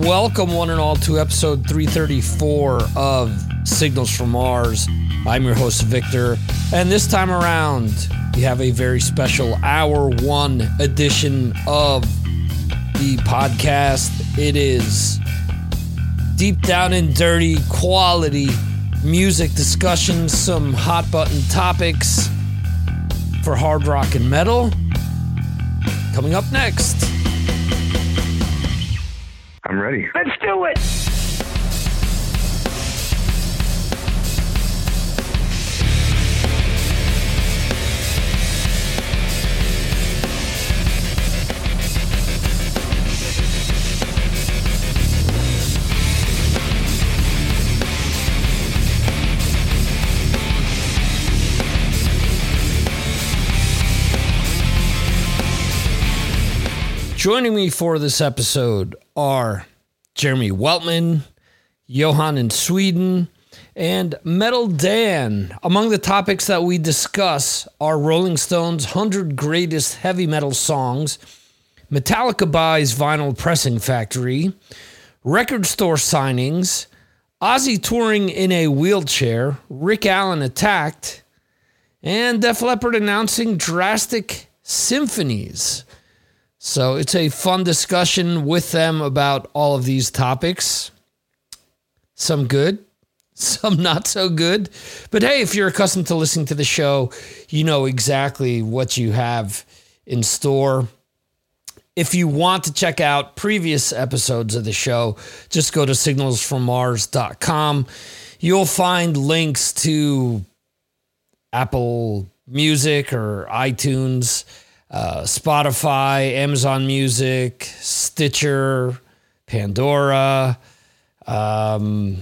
Welcome, one and all, to episode 334 of Signals from Mars. I'm your host, Victor, and this time around, we have a very special hour one edition of the podcast. It is deep down and dirty quality music discussion, some hot button topics for hard rock and metal. Coming up next. I'm ready. Let's do it. Joining me for this episode are Jeremy Weltman, Johan in Sweden, and Metal Dan. Among the topics that we discuss are Rolling Stone's 100 Greatest Heavy Metal Songs, Metallica buys Vinyl Pressing Factory, record store signings, Ozzy touring in a wheelchair, Rick Allen attacked, and Def Leppard announcing drastic symphonies. So it's a fun discussion with them about all of these topics. Some good, some not so good. But hey, if you're accustomed to listening to the show, you know exactly what you have in store. If you want to check out previous episodes of the show, just go to signalsfrommars.com. You'll find links to Apple Music or iTunes uh, Spotify, Amazon Music, Stitcher, Pandora. Um,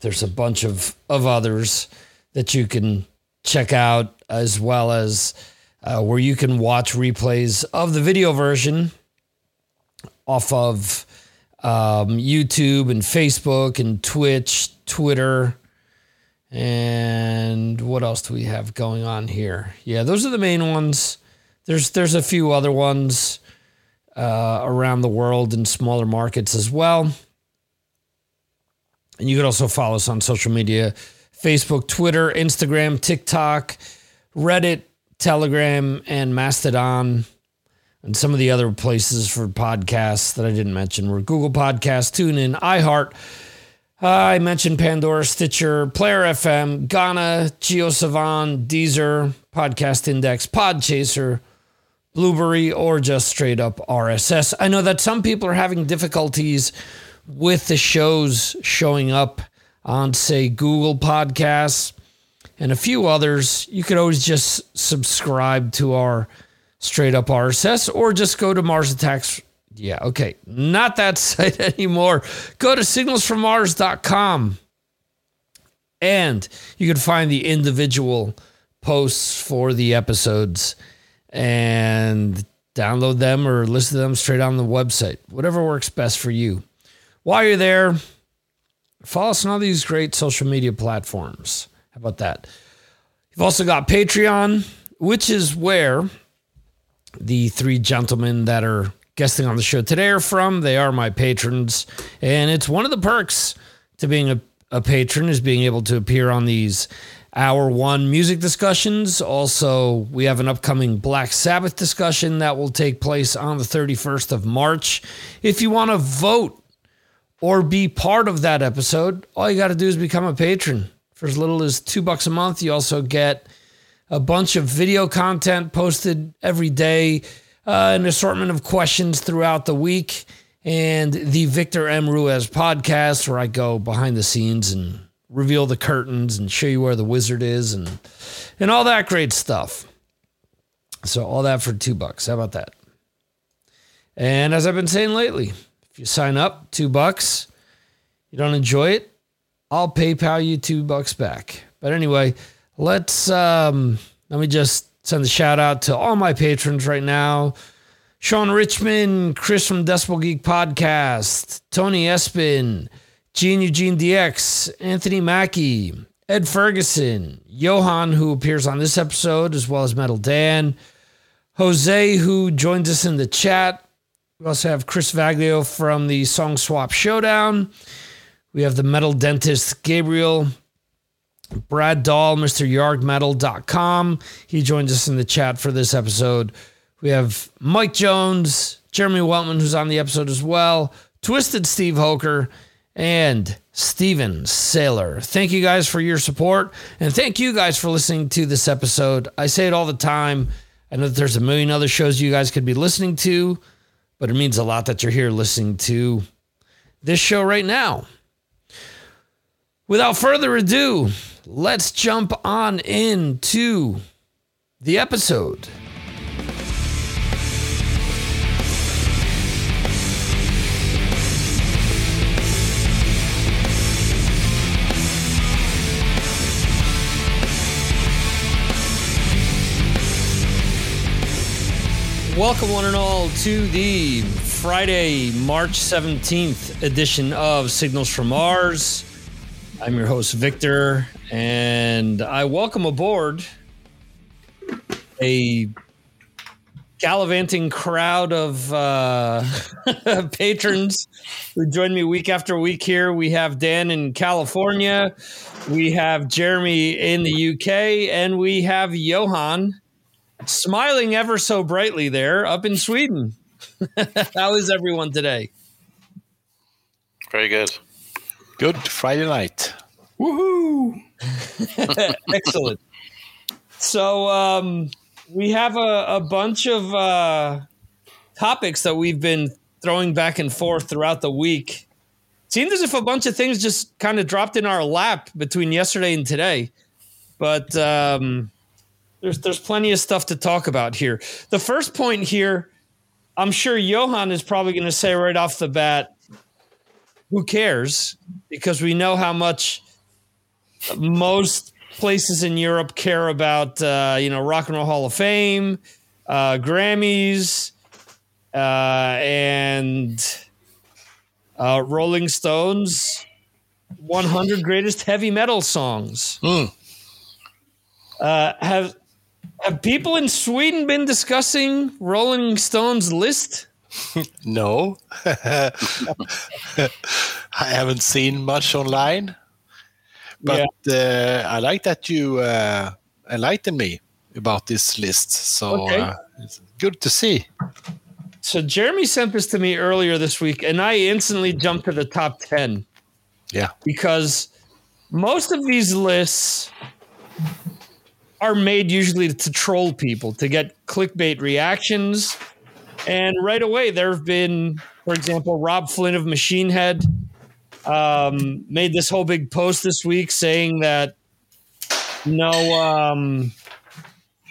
there's a bunch of, of others that you can check out, as well as uh, where you can watch replays of the video version off of um, YouTube and Facebook and Twitch, Twitter. And what else do we have going on here? Yeah, those are the main ones. There's there's a few other ones uh, around the world in smaller markets as well. And you could also follow us on social media Facebook, Twitter, Instagram, TikTok, Reddit, Telegram, and Mastodon. And some of the other places for podcasts that I didn't mention were Google Podcasts, TuneIn, iHeart. Uh, I mentioned Pandora, Stitcher, Player FM, Gaana, JioSaavn, Deezer, Podcast Index, Podchaser, Blubrry, or just straight up RSS. I know that some people are having difficulties with the shows showing up on, say, Google Podcasts and a few others. You could always just subscribe to our straight up RSS or just go to Mars Attacks. Yeah, okay. Not that site anymore. Go to signalsfrommars.com and you can find the individual posts for the episodes and download them or listen to them straight on the website. Whatever works best for you. While you're there, follow us on all these great social media platforms. How about that? You've also got Patreon, which is where the three gentlemen that are guesting on the show today are from. They are my patrons, and it's one of the perks to being a, a patron is being able to appear on these hour one music discussions. Also, we have an upcoming Black Sabbath discussion that will take place on the 31st of March. If you want to vote or be part of that episode, all you got to do is become a patron. For as little as two bucks a month, you also get a bunch of video content posted every day, uh, an assortment of questions throughout the week, and the Victor M. Ruiz podcast, where I go behind the scenes and reveal the curtains and show you where the wizard is and and all that great stuff. So all that for two bucks. How about that? And as I've been saying lately, if you sign up, two bucks, you don't enjoy it, I'll PayPal you two bucks back. But anyway, let's um let me just send a shout out to all my patrons right now. Sean Richmond, Chris from Decibel Geek Podcast, Tony Espin, Gene Eugene DX, Anthony Mackie, Ed Ferguson, Johan, who appears on this episode, as well as Metal Dan, Jose, who joins us in the chat, We also have Chris Vaglio from the Song Swap Showdown. We have the metal dentist Gabriel. Brad Dahl, Mr. YardMetal.com. He joins us in the chat for this episode. We have Mike Jones, Jeremy Weltman, who's on the episode as well, Twisted Steve Hoker, and Steven Sailor. Thank you guys for your support, and thank you guys for listening to this episode. I say it all the time. I know that there's a million other shows you guys could be listening to, but it means a lot that you're here listening to this show right now. Without further ado, let's jump on into the episode. Welcome, one and all, to the Friday, March 17th edition of Signals from Mars. I'm your host, Victor, and I welcome aboard a gallivanting crowd of uh, patrons who join me week after week here. We have Dan in California, we have Jeremy in the UK, and we have Johan smiling ever so brightly there up in Sweden. How is everyone today? Very good. Good Friday night. Woohoo! Excellent. So um, we have a, a bunch of uh, topics that we've been throwing back and forth throughout the week. Seems as if a bunch of things just kind of dropped in our lap between yesterday and today. But um, there's there's plenty of stuff to talk about here. The first point here, I'm sure Johan is probably going to say right off the bat, who cares? Because we know how much most places in Europe care about, uh, you know, Rock and Roll Hall of Fame, uh, Grammys, uh, and uh, Rolling Stones 100 greatest heavy metal songs. Mm. have have people in Sweden been discussing Rolling Stones list? no. I haven't seen much online. But yeah. uh, I like that you uh, enlighten me about this list. So okay. uh, it's good to see. So Jeremy sent this to me earlier this week, and I instantly jumped to the top 10. Yeah. Because most of these lists are made usually to troll people to get clickbait reactions. And right away, there have been, for example, Robb Flynn of Machine Head um, made this whole big post this week saying that no, um,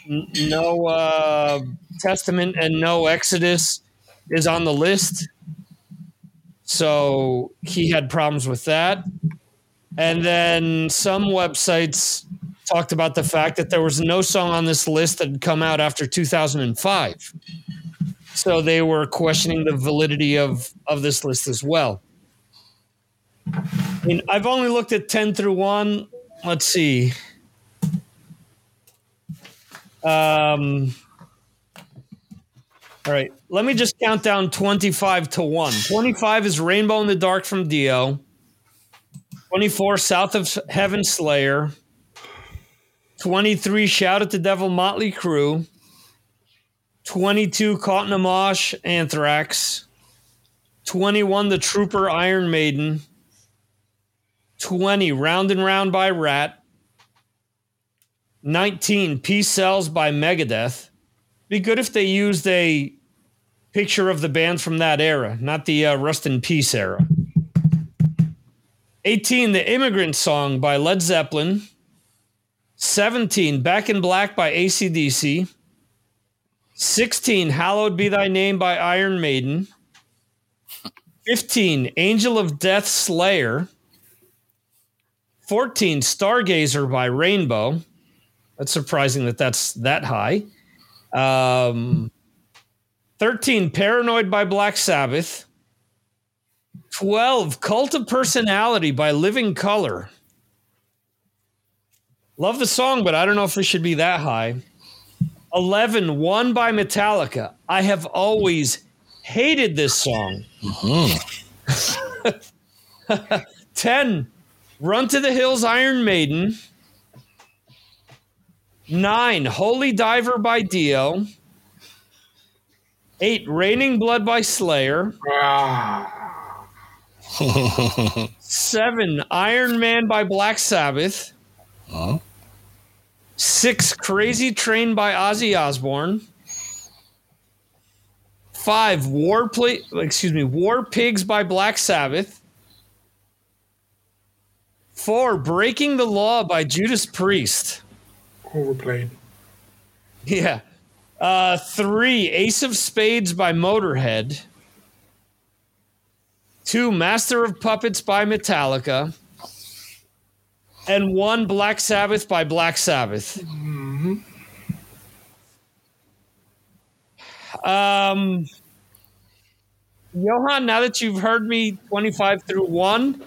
no uh, Testament and no Exodus is on the list. So he had problems with that. And then some websites talked about the fact that there was no song on this list that had come out after 2005. So they were questioning the validity of, of this list as well. I mean, I've only looked at 10 through 1. Let's see. Um, all right. Let me just count down 25 to 1. 25 is Rainbow in the Dark from Dio. 24, South of Heaven Slayer. 23 Shout at the Devil Motley Crue. 22 Caught in a Mosh Anthrax. 21 The Trooper Iron Maiden. 20 Round and Round by Ratt 19 Peace Sells by Megadeth. Be good if they used a picture of the band from that era, not the uh, Rust in Peace era. 18 The Immigrant Song by Led Zeppelin. 17, Back in Black by ACDC. 16, Hallowed Be Thy Name by Iron Maiden. 15, Angel of Death Slayer. 14, Stargazer by Rainbow. That's surprising that that's that high. Um, 13, Paranoid by Black Sabbath. 12, Cult of Personality by Living Colour. Love the song, but I don't know if it should be that high. 11, One by Metallica. I have always hated this song. Mm-hmm. 10. Run to the Hills, Iron Maiden. 9. Holy Diver by Dio. 8. Raining Blood by Slayer. Seven, Iron Man by Black Sabbath. Huh? Six, Crazy Train by Ozzy Osbourne. Five, War Play, excuse me, War Pigs by Black Sabbath. Four, Breaking the Law by Judas Priest. Overplayed. Yeah. Uh, three, Ace of Spades by Motorhead. Two, Master of Puppets by Metallica. And one, Black Sabbath by Black Sabbath. Mm-hmm. Um, Johan, now that you've heard me 25 through 1,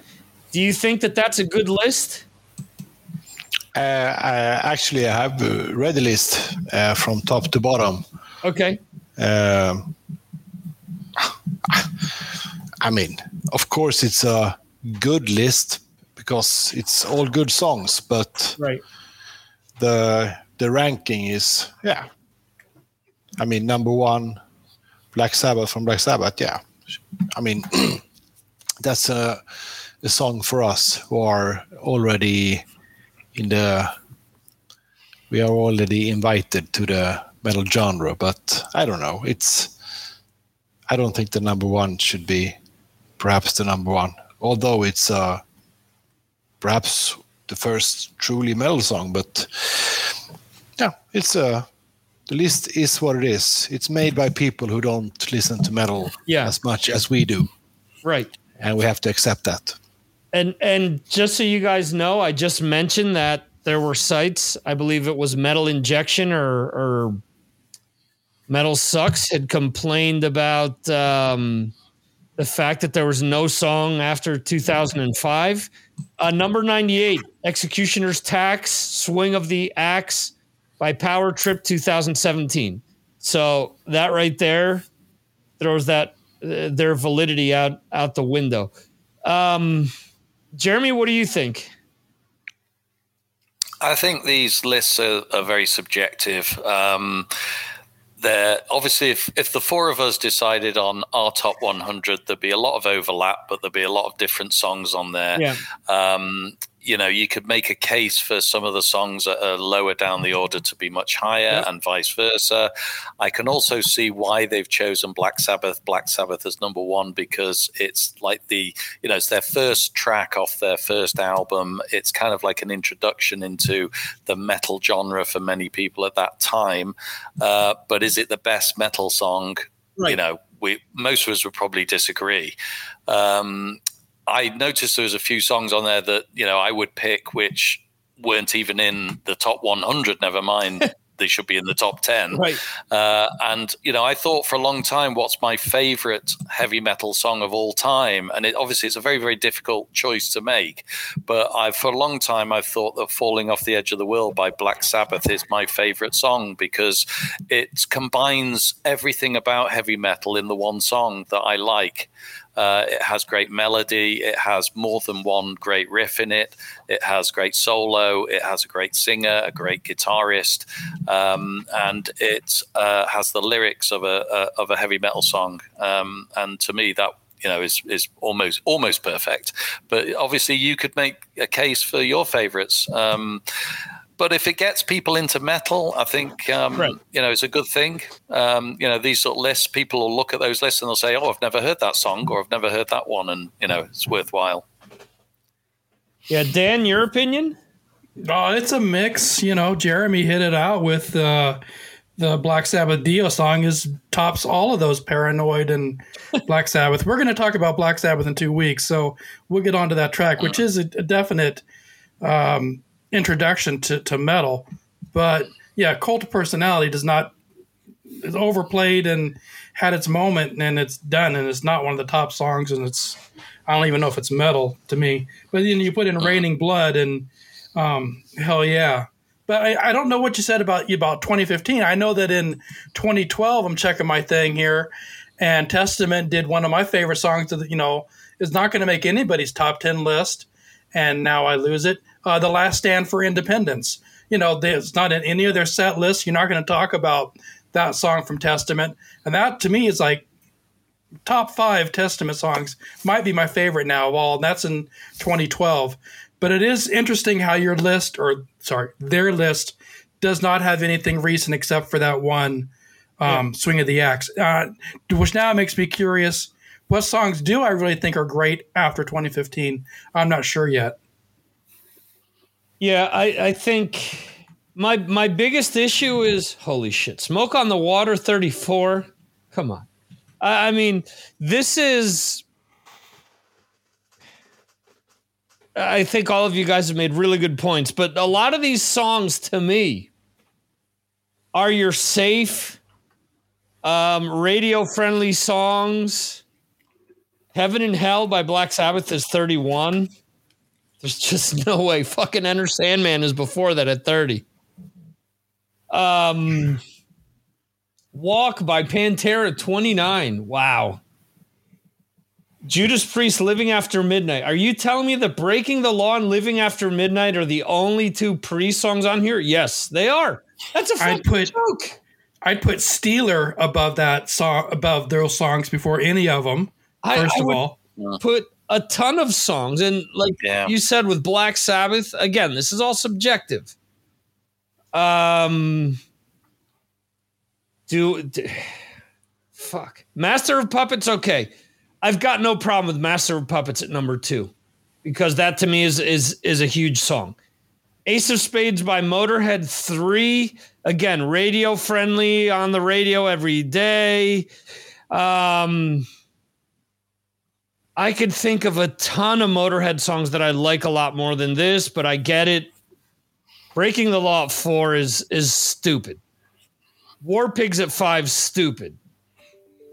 do you think that that's a good list? Uh, I, actually, I have read the list uh, from top to bottom. Okay. Um, I mean, of course, it's a good list because it's all good songs, but right. the the ranking is yeah. I mean, number one, Black Sabbath from Black Sabbath. Yeah, I mean, that's a, a song for us who are already in the. We are already invited to the metal genre, but I don't know. It's. I don't think the number one should be perhaps the number one. Although it's uh, perhaps the first truly metal song, but yeah, it's uh, the list is what it is. It's made by people who don't listen to metal yeah. as much as we do, right? And we have to accept that. And and just so you guys know, I just mentioned that there were sites. I believe it was Metal Injection or or Metal Sucks had complained about. Um, the fact that there was no song after 2005. Uh, number 98, Executioner's Tax, Swing of the Axe by Power Trip 2017. So that right there throws that uh, their validity out out the window. Um, Jeremy, what do you think? I think these lists are, are very subjective. Um, there obviously if, if the four of us decided on our top 100 there'd be a lot of overlap but there'd be a lot of different songs on there yeah. um, you know you could make a case for some of the songs that are lower down the order to be much higher and vice versa. I can also see why they've chosen black sabbath. Black sabbath as number one because it's like the you know it's their first track off their first album. It's kind of like an introduction into the metal genre for many people at that time. Uh, but is it the best metal song? Right. you know we most of us would probably disagree. Um, I noticed there was a few songs on there that you know I would pick, which weren't even in the top 100. Never mind, they should be in the top 10. Right. Uh, and you know, I thought for a long time, what's my favorite heavy metal song of all time? And it obviously it's a very very difficult choice to make. But I for a long time I've thought that "Falling Off the Edge of the World" by Black Sabbath is my favorite song because it combines everything about heavy metal in the one song that I like. Uh, it has great melody. It has more than one great riff in it. It has great solo. It has a great singer, a great guitarist, um, and it uh, has the lyrics of a, a, of a heavy metal song. Um, and to me, that you know is is almost almost perfect. But obviously, you could make a case for your favorites. Um, but if it gets people into metal, I think um, right. you know it's a good thing. Um, you know these sort of lists, people will look at those lists and they'll say, "Oh, I've never heard that song," or "I've never heard that one," and you know it's worthwhile. Yeah, Dan, your opinion? Oh, it's a mix. You know, Jeremy hit it out with uh, the Black Sabbath Dio song is tops all of those Paranoid and Black Sabbath. We're going to talk about Black Sabbath in two weeks, so we'll get onto that track, which is a, a definite um, introduction to, to metal. But yeah, Cult of Personality does not is overplayed and had its moment and it's done and it's not one of the top songs and it's I don't even know if it's metal to me. But then you put in Raining Blood and um, hell yeah. But I, I don't know what you said about about 2015. I know that in 2012, I'm checking my thing here, And Testament did one of my favorite songs that, you know, is not going to make anybody's top 10 list. And now I lose it. Uh, the Last Stand for Independence. You know, it's not in any of their set lists. You're not going to talk about that song from Testament. And that to me is like top five Testament songs. Might be my favorite now of all. And that's in 2012. But it is interesting how your list, or sorry, their list, does not have anything recent except for that one um, yeah. Swing of the Axe, uh, which now makes me curious. What songs do I really think are great after 2015? I'm not sure yet. Yeah, I, I think my my biggest issue is holy shit, Smoke on the Water 34. Come on. I, I mean, this is I think all of you guys have made really good points, but a lot of these songs to me are your safe, um, radio friendly songs. Heaven and Hell by Black Sabbath is 31. There's just no way. Fucking Enter Sandman is before that at 30. Um, Walk by Pantera 29. Wow. Judas Priest Living After Midnight. Are you telling me that Breaking the Law and Living After Midnight are the only two Priest songs on here? Yes, they are. That's a fucking I'd put, joke. I'd put Steeler above that song above those songs before any of them. First I, I of all, put a ton of songs and like yeah. you said with Black Sabbath, again, this is all subjective. Um do, do fuck. Master of Puppets okay. I've got no problem with Master of Puppets at number two because that to me is is is a huge song. Ace of Spades by Motorhead three again radio friendly on the radio every day. Um, I could think of a ton of Motorhead songs that I like a lot more than this, but I get it. Breaking the Law at four is is stupid. War Pigs at five, stupid.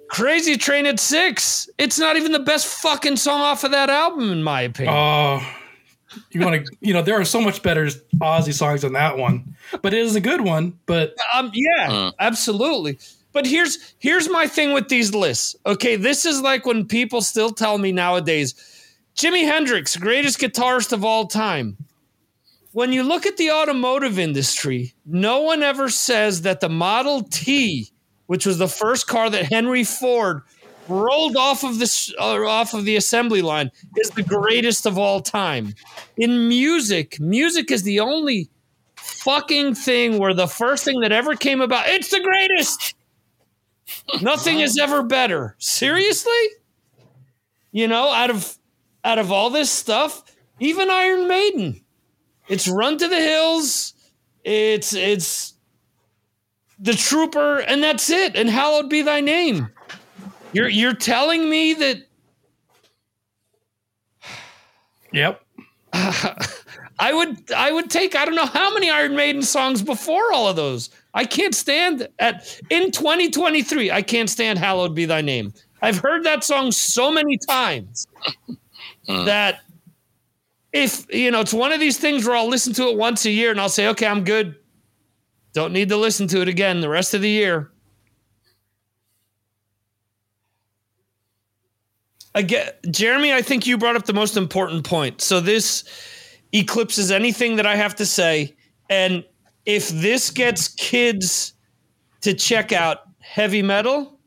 Crazy Train at six. It's not even the best fucking song off of that album, in my opinion. Oh, you want to, you know, there are so much better Ozzy songs than that one, but it is a good one. But um, yeah, uh. absolutely. But here's here's my thing with these lists. Okay, this is like when people still tell me nowadays, Jimi Hendrix, greatest guitarist of all time. When you look at the automotive industry, no one ever says that the Model T which was the first car that Henry Ford rolled off of this uh, off of the assembly line, is the greatest of all time. In music, music is the only fucking thing where the first thing that ever came about, it's the greatest. Nothing is ever better. Seriously? You know, out of out of all this stuff, even Iron Maiden, it's Run to the Hills. It's it's the trooper, and that's it. And hallowed be thy name. You're you're telling me that. Yep. Uh, I would I would take I don't know how many Iron Maiden songs before all of those. I can't stand at in 2023. I can't stand "Hallowed Be Thy Name." I've heard that song so many times that if you know, it's one of these things where I'll listen to it once a year and I'll say, "Okay, I'm good. Don't need to listen to it again the rest of the year. Again, Jeremy, I think you brought up the most important point. So this eclipses anything that I have to say. And if this gets kids to check out heavy metal,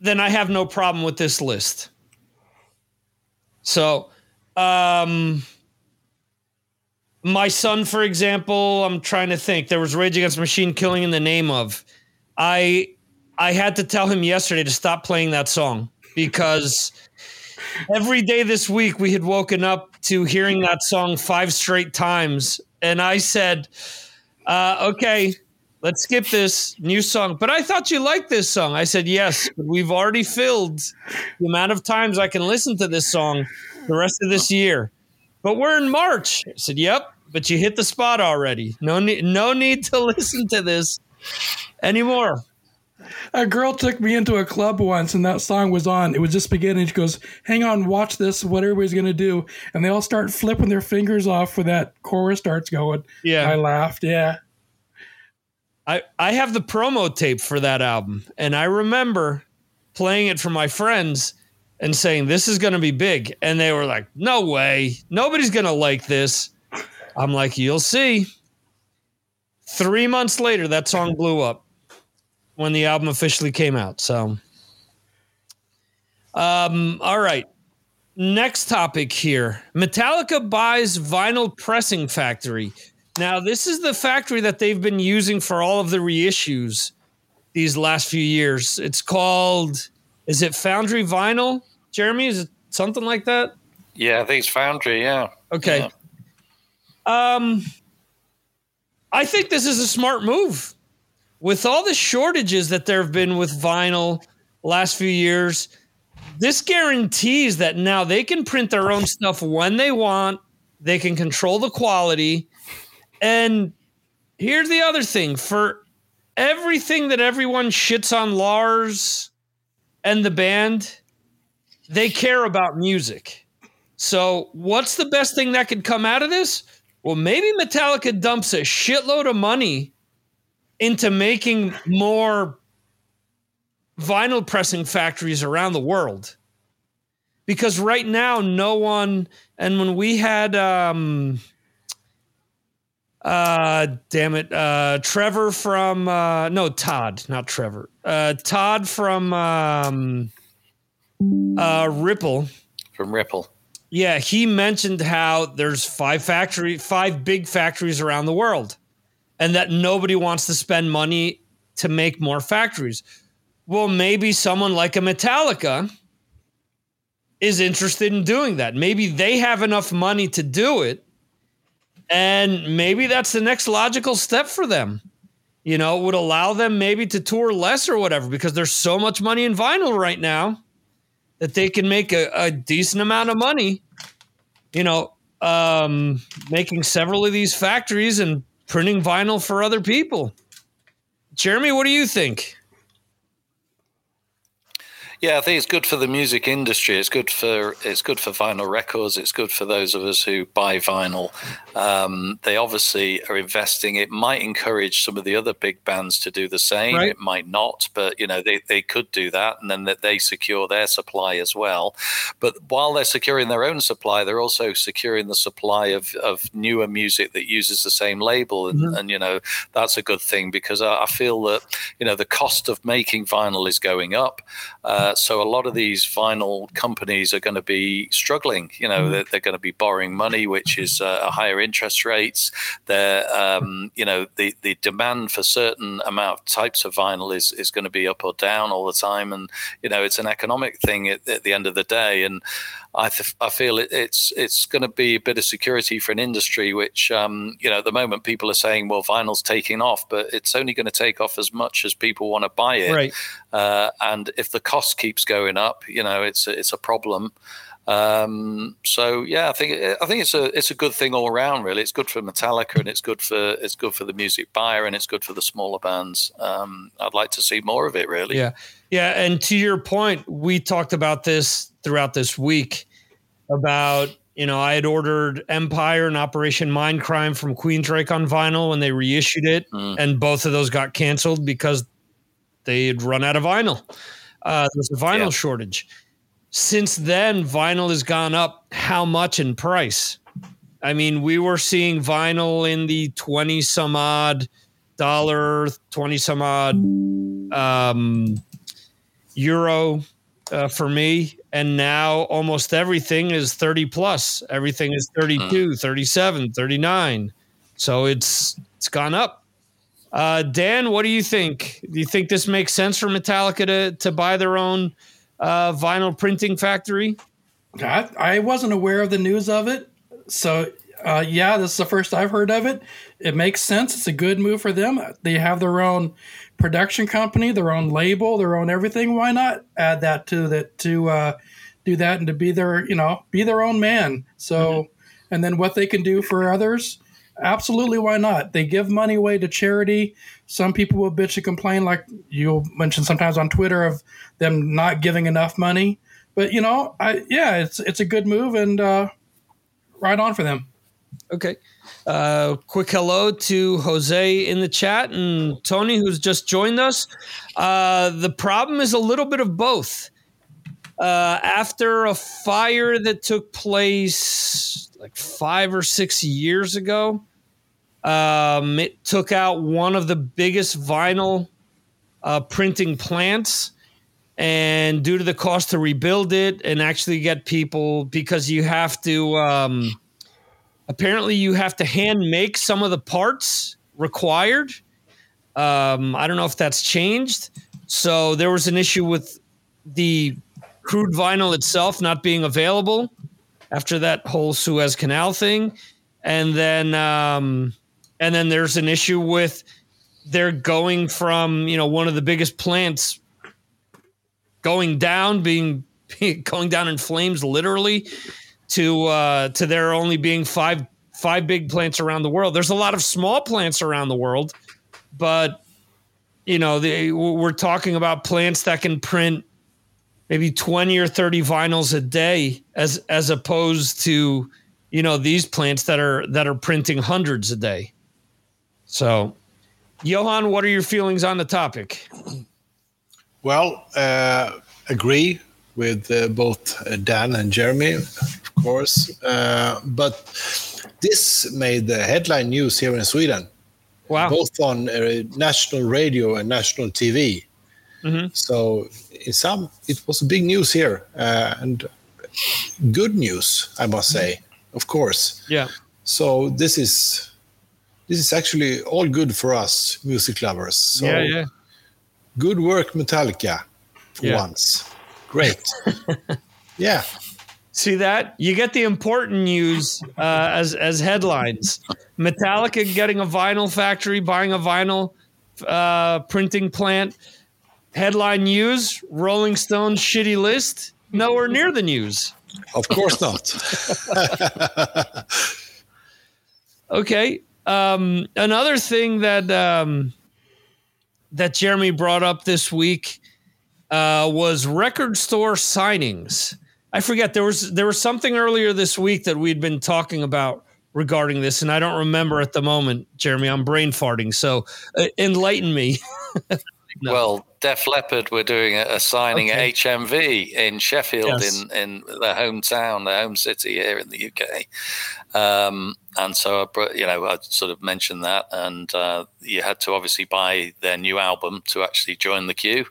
then I have no problem with this list. So, um, my son, for example, I'm trying to think. There was Rage Against Machine killing in the name of. I I had to tell him yesterday to stop playing that song because every day this week we had woken up to hearing that song five straight times, and I said, uh, "Okay, let's skip this new song." But I thought you liked this song. I said, "Yes, we've already filled the amount of times I can listen to this song the rest of this year." But we're in March. I said, "Yep, but you hit the spot already. No need, no need to listen to this anymore." A girl took me into a club once, and that song was on. It was just beginning. She goes, "Hang on, watch this. What everybody's gonna do?" And they all start flipping their fingers off when that chorus starts going. Yeah, I laughed. Yeah. I, I have the promo tape for that album, and I remember playing it for my friends and saying this is going to be big, and they were like, "No way, nobody's going to like this." I'm like, "You'll see." Three months later, that song blew up when the album officially came out. So, um, all right. Next topic here Metallica buys vinyl pressing factory. Now, this is the factory that they've been using for all of the reissues these last few years. It's called, is it Foundry Vinyl? Jeremy, is it something like that? Yeah, I think it's Foundry. Yeah. Okay. Yeah. Um, I think this is a smart move. With all the shortages that there have been with vinyl last few years, this guarantees that now they can print their own stuff when they want. They can control the quality and here's the other thing for everything that everyone shits on Lars and the band, they care about music. So, what's the best thing that could come out of this? Well, maybe Metallica dumps a shitload of money into making more vinyl pressing factories around the world. Because right now, no one, and when we had, um, uh, damn it. Uh, Trevor from, uh, no, Todd, not Trevor. Uh, Todd from, um, uh, Ripple. From Ripple. Yeah. He mentioned how there's five factory, five big factories around the world and that nobody wants to spend money to make more factories. Well, maybe someone like a Metallica is interested in doing that. Maybe they have enough money to do it and maybe that's the next logical step for them. You know, it would allow them maybe to tour less or whatever because there's so much money in vinyl right now that they can make a, a decent amount of money, you know, um, making several of these factories and printing vinyl for other people. Jeremy, what do you think? Yeah, I think it's good for the music industry. It's good for it's good for vinyl records. It's good for those of us who buy vinyl. Um, they obviously are investing. It might encourage some of the other big bands to do the same. Right. It might not, but you know they, they could do that, and then that they secure their supply as well. But while they're securing their own supply, they're also securing the supply of, of newer music that uses the same label, and, mm-hmm. and you know that's a good thing because I, I, feel that you know the cost of making vinyl is going up. Uh, so a lot of these vinyl companies are going to be struggling. You know, mm-hmm. they're, they're, going to be borrowing money, which is uh, higher interest rates. They're, um, you know, the, the demand for certain amount of types of vinyl is, is going to be up or down all the time. And, you know, it's an economic thing at, at the end of the day. And I, th- I feel it, it's it's going to be a bit of security for an industry which um, you know at the moment people are saying well vinyl's taking off but it's only going to take off as much as people want to buy it right. uh, and if the cost keeps going up you know it's a, it's a problem um, so yeah, I think I think it's a it's a good thing all around. Really, it's good for Metallica and it's good for it's good for the music buyer and it's good for the smaller bands. Um, I'd like to see more of it. Really. Yeah, yeah. And to your point, we talked about this throughout this week about you know I had ordered Empire and Operation Mindcrime from Queensryche on vinyl when they reissued it, mm. and both of those got canceled because they had run out of vinyl. Uh, there's a vinyl yeah. shortage since then, vinyl has gone up how much in price? I mean, we were seeing vinyl in the 20 some odd dollar, 20 some odd um, euro uh, for me. And now almost everything is 30 plus. Everything is 32, 37, 39. So it's it's gone up. Uh, Dan, what do you think? Do you think this makes sense for Metallica to, to buy their own uh, vinyl printing factory? I, I wasn't aware of the news of it. So, uh, yeah, this is the first I've heard of it. It makes sense. It's a good move for them. They have their own production company, their own label, their own everything. Why not add that to that to uh, do that and to be their you know be their own man? So, mm-hmm. and then what they can do for others, absolutely why not? They give money away to charity. Some people will bitch and complain, like you'll mention sometimes on Twitter, of them not giving enough money. But you know, I yeah, it's it's a good move and uh, right on for them. Okay. Uh, quick hello to Jose in the chat and Tony, who's just joined us. Uh, the problem is a little bit of both. Uh, after a fire that took place like five or six years ago, um, it took out one of the biggest vinyl uh, printing plants. And due to the cost to rebuild it and actually get people, because you have to. Um, apparently you have to hand make some of the parts required. Um, I don't know if that's changed. So there was an issue with the crude vinyl itself not being available after that whole Suez Canal thing, and then um, and then there's an issue with they're going from you know one of the biggest plants going down, being going down in flames, literally to uh, to there only being five five big plants around the world. There's a lot of small plants around the world, but you know, they, we're talking about plants that can print maybe 20 or 30 vinyls a day as as opposed to you know these plants that are that are printing hundreds a day. So, Johan, what are your feelings on the topic? Well, uh, agree with uh, both uh, Dan and Jeremy, course. Uh, but this made the headline news here in Sweden. Wow. Both on uh, national radio and national TV. Mm-hmm. So, in some, it was big news here uh, and good news, I must say, of course. Yeah. So this is this is actually all good for us music lovers. So yeah, yeah. Good work, Metallica, for yeah. once. Great. yeah. See that? You get the important news uh, as as headlines. Metallica getting a vinyl factory, buying a vinyl uh, printing plant. Headline news: Rolling Stone shitty list. Nowhere near the news. Of course not. okay. Um, another thing that um, that Jeremy brought up this week uh, was record store signings. I forget there was there was something earlier this week that we'd been talking about regarding this, and I don't remember at the moment, Jeremy. I'm brain farting, so uh, enlighten me. no. Well, Def Leppard were doing a, a signing okay. at HMV in Sheffield, yes. in in their hometown, their home city here in the UK. Um, and so, I, you know, I sort of mentioned that, and uh, you had to obviously buy their new album to actually join the queue.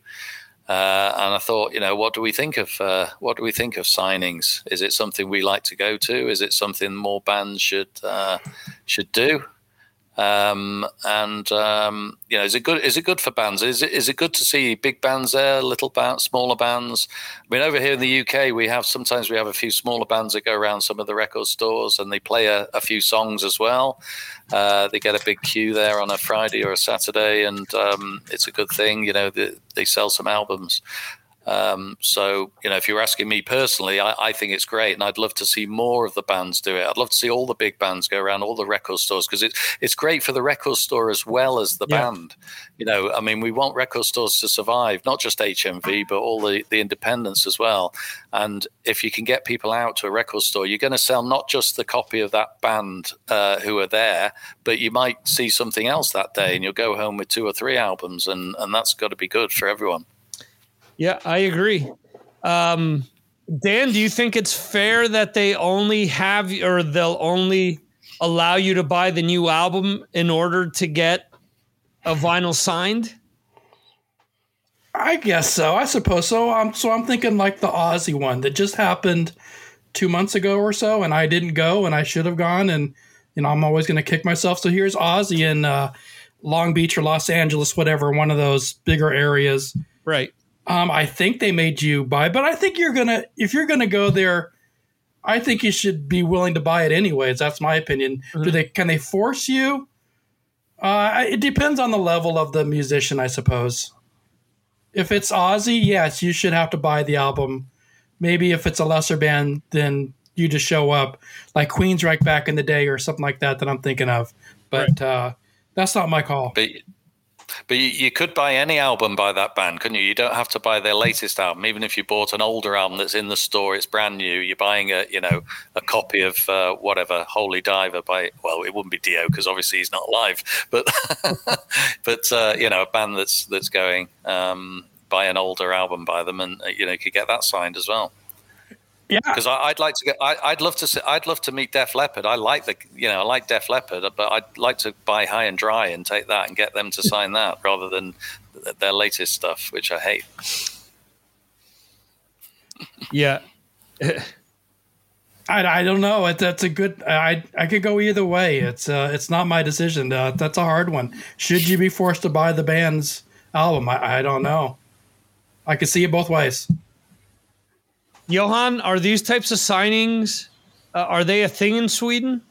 Uh, and I thought, you know, what do we think of uh, what do we think of signings? Is it something we like to go to? Is it something more bands should uh, should do? Um, and um, you know, is it good? Is it good for bands? Is it is it good to see big bands there, little bands, smaller bands? I mean, over here in the UK, we have sometimes we have a few smaller bands that go around some of the record stores and they play a, a few songs as well. Uh, they get a big queue there on a Friday or a Saturday, and um, it's a good thing. You know, they, they sell some albums. Um, so, you know, if you're asking me personally, I, I, think it's great, and I'd love to see more of the bands do it. I'd love to see all the big bands go around all the record stores because it's it's great for the record store as well as the yeah. band. You know, I mean, we want record stores to survive, not just HMV, but all the the independents as well. And if you can get people out to a record store, you're going to sell not just the copy of that band uh, who are there, but you might see something else that day, and you'll go home with two or three albums, and and that's got to be good for everyone. Yeah, I agree. Um, Dan, do you think it's fair that they only have or they'll only allow you to buy the new album in order to get a vinyl signed? I guess so. I suppose so. I'm so I'm thinking like the Ozzy one that just happened two months ago or so, and I didn't go, and I should have gone, and you know I'm always going to kick myself. So here's Ozzy in uh, Long Beach or Los Angeles, whatever, one of those bigger areas, right? Um, I think they made you buy, but I think you're gonna if you're gonna go there, I think you should be willing to buy it anyways. That's my opinion. Mm-hmm. Do they can they force you? Uh, it depends on the level of the musician, I suppose. If it's Ozzy, yes, you should have to buy the album. Maybe if it's a lesser band, then you just show up, like Queensryche back in the day or something like that that I'm thinking of. But right. uh, that's not my call. But But you, you, could buy any album by that band, couldn't you? You don't have to buy their latest album. Even if you bought an older album that's in the store, it's brand new. You're buying a you know a copy of uh, whatever Holy Diver by well, it wouldn't be Dio because obviously he's not live, but but uh, you know a band that's that's going um, buy an older album by them, and uh, you know you could get that signed as well. Yeah, because I'd like to get. I, would love to. See, I'd love to meet Def Leppard. I like the. You know, I like Def Leppard, but I'd like to buy High and Dry and take that and get them to sign that rather than their latest stuff, which I hate. Yeah. I, I don't know. That's a good. I I could go either way. It's uh it's not my decision. Uh, that's a hard one. Should you be forced to buy the band's album? I, I don't know. I could see it both ways. Johan, are these types of signings uh, are they a thing in Sweden?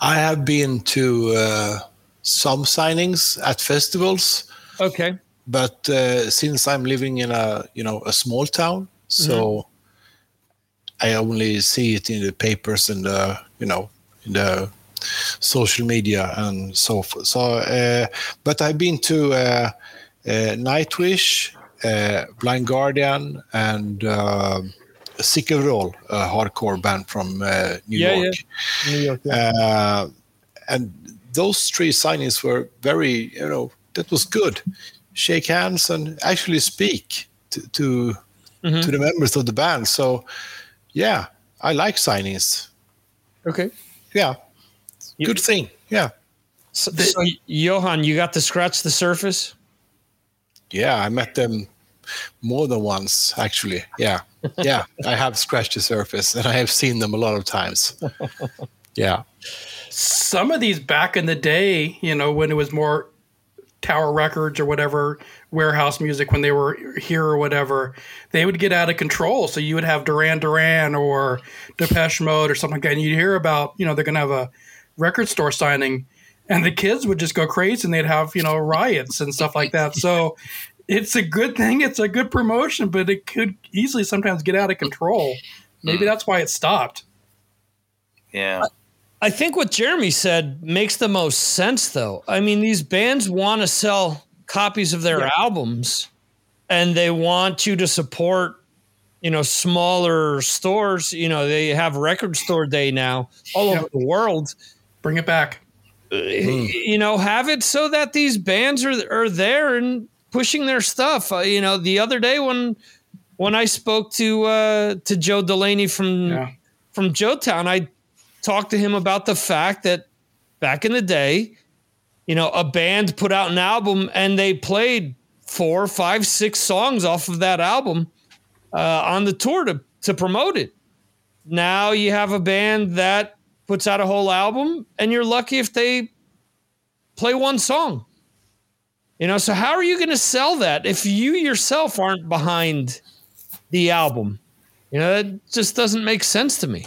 I have been to uh, some signings at festivals. Okay. But uh, since I'm living in a you know a small town, so mm-hmm. I only see it in the papers and the you know in the social media and so forth. So, uh, but I've been to uh, uh, Nightwish Blind Guardian and uh, Sick of It All, a hardcore band from uh, New yeah, York. Yeah. New York yeah. Uh, and those three signings were very, you know, that was good. Shake hands and actually speak to to, mm-hmm. to the members of the band. So, yeah, I like signings. Okay. Yeah. Good thing. Yeah. So, so, Johan, you got to scratch the surface? Yeah, I met them more than once, actually. Yeah. Yeah. I have scratched the surface and I have seen them a lot of times. Yeah. Some of these back in the day, you know, when it was more Tower Records or whatever, warehouse music when they were here or whatever, they would get out of control. So you would have Duran Duran or Depeche Mode or something like that. And you'd hear about, you know, they're going to have a record store signing and the kids would just go crazy and they'd have you know riots and stuff like that. So it's a good thing it's a good promotion but it could easily sometimes get out of control. Maybe mm. that's why it stopped. Yeah. I think what jeremy said makes the most sense though. I mean these bands want to sell copies of their yeah. albums and they want you to support you know smaller stores. You know they have record store day now all over the world. Bring it back mm. you know, have it so that these bands are are there and pushing their stuff. Uh, you know, the other day when when I spoke to uh, to Joe Delaney from yeah. from Joetown, I talked to him about the fact that back in the day, you know, a band put out an album and they played four, five, six songs off of that album uh, on the tour to to promote it. Now you have a band that puts out a whole album, and you're lucky if they play one song. You know, so how are you going to sell that if you yourself aren't behind the album? You know, that just doesn't make sense to me.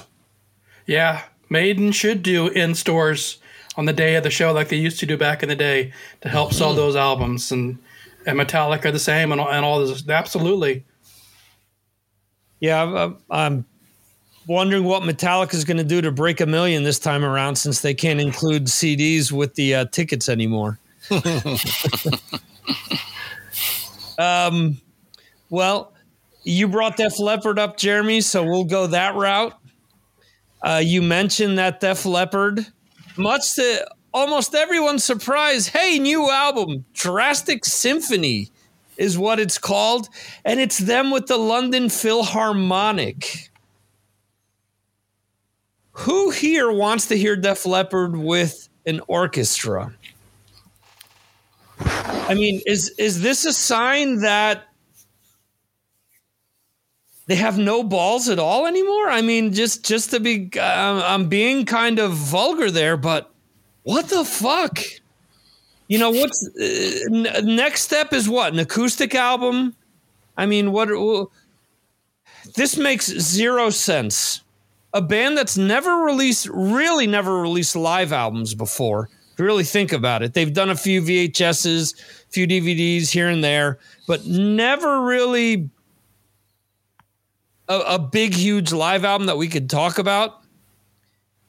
Yeah, Maiden should do in stores on the day of the show like they used to do back in the day to help sell those albums and and Metallica the same and, and all this. Absolutely. Yeah, I'm, I'm wondering what Metallica is going to do to break a million this time around since they can't include CDs with the uh, tickets anymore. um, well, you brought Def Leppard up, Jeremy, so we'll go that route. Uh, you mentioned that Def Leppard, much to almost everyone's surprise, hey, new album, Drastic Symphony is what it's called, and it's them with the London Philharmonic. Who here wants to hear Def Leppard with an orchestra? I mean, is is this a sign that they have no balls at all anymore? I mean, just just to be, uh, I'm being kind of vulgar there, but what the fuck? You know, what's uh, n- next step is what an acoustic album? I mean, what? Uh, this makes zero sense a band that's never released, really never released live albums before. Really think about it, they've done a few VHSs, a few DVDs here and there, but never really a, a big, huge live album that we could talk about.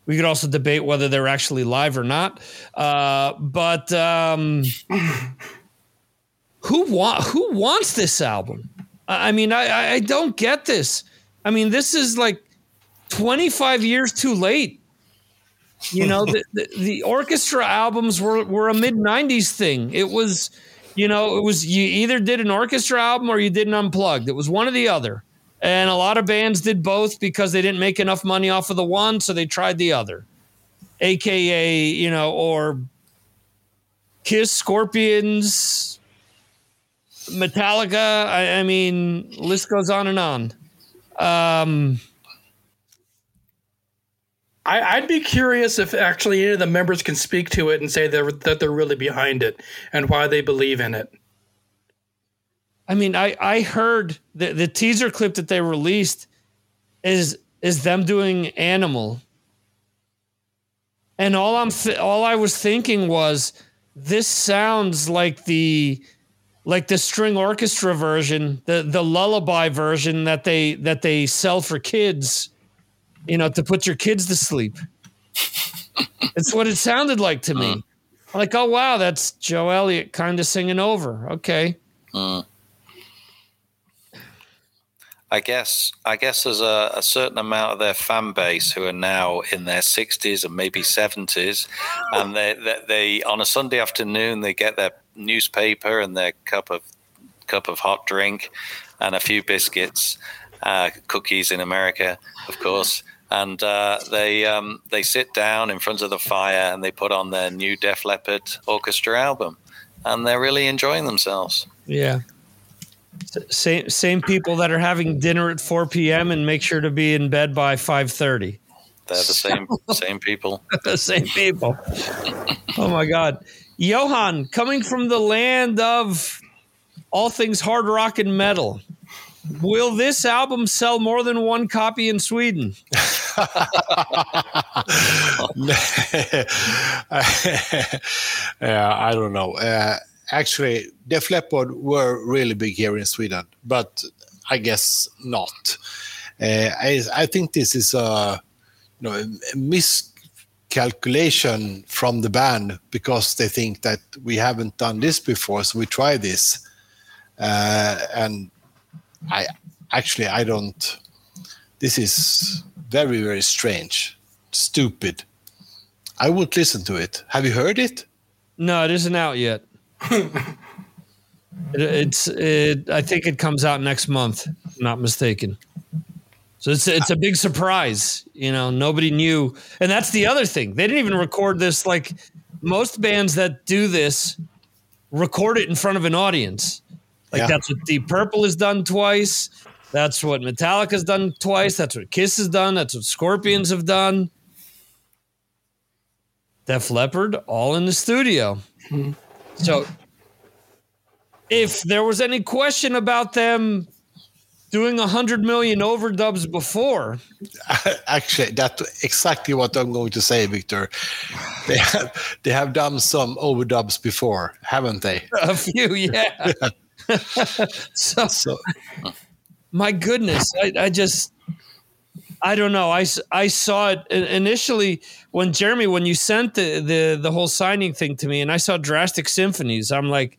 We could also debate whether they're actually live or not. Uh, but um, who want who wants this album? I mean, I, I don't get this. I mean, this is like 25 years too late. You know, the, the, the orchestra albums were, were a mid 90s thing. It was, you know, it was you either did an orchestra album or you did an unplugged. It was one or the other. And a lot of bands did both because they didn't make enough money off of the one, so they tried the other. AKA, you know, or Kiss, Scorpions, Metallica. I, I mean, list goes on and on. Um, I, would be curious if actually any of the members can speak to it and say they're, that they're really behind it and why they believe in it. I mean, I, I heard the, the teaser clip that they released is is them doing Animal, and all I'm th- all I was thinking was this sounds like the like the string orchestra version, the the lullaby version that they that they sell for kids you know, to put your kids to sleep. it's what it sounded like to me. Uh, like, oh wow, that's Joe Elliott kind of singing over. Okay. Uh, I guess I guess there's a, a, certain amount of their fan base who are now in their 60s and maybe 70s, and they, they, they on a Sunday afternoon they get their newspaper and their cup of cup of hot drink and a few biscuits, uh, cookies in America, of course, and uh, they um, they sit down in front of the fire and they put on their new Def Leppard orchestra album, and they're really enjoying themselves. Yeah. Same same people that are having dinner at 4 p.m. and make sure to be in bed by 5:30. They're the same same people. the same people. oh my God, Johan, coming from the land of all things hard rock and metal. Will this album sell more than one copy in Sweden? yeah, I don't know. Uh, actually, Def Leppard were really big here in Sweden, but I guess not. Uh, I, I, think this is a, you know, a miscalculation from the band because they think that we haven't done this before, so we try this. Uh, and I actually I don't. This is very very strange, stupid. I would listen to it. Have you heard it? No, it isn't out yet. it, it's it, I think it comes out next month. not mistaken. So it's it's a big surprise. You know, nobody knew, and that's the other thing. They didn't even record this. Like most bands that do this, record it in front of an audience. Like yeah. that's what Deep Purple has done twice. That's what Metallica's done twice. That's what Kiss has done. That's what Scorpions have done. Def Leppard, all in the studio. Mm-hmm. So, if there was any question about them doing a hundred million overdubs before, actually, that's exactly what I'm going to say, Victor. They have they have done some overdubs before, haven't they? A few, yeah. so, so, my goodness, I, I just, I don't know. I, I saw it initially when Jeremy, when you sent the, the, the whole signing thing to me and I saw Drastic Symphonies, I'm like,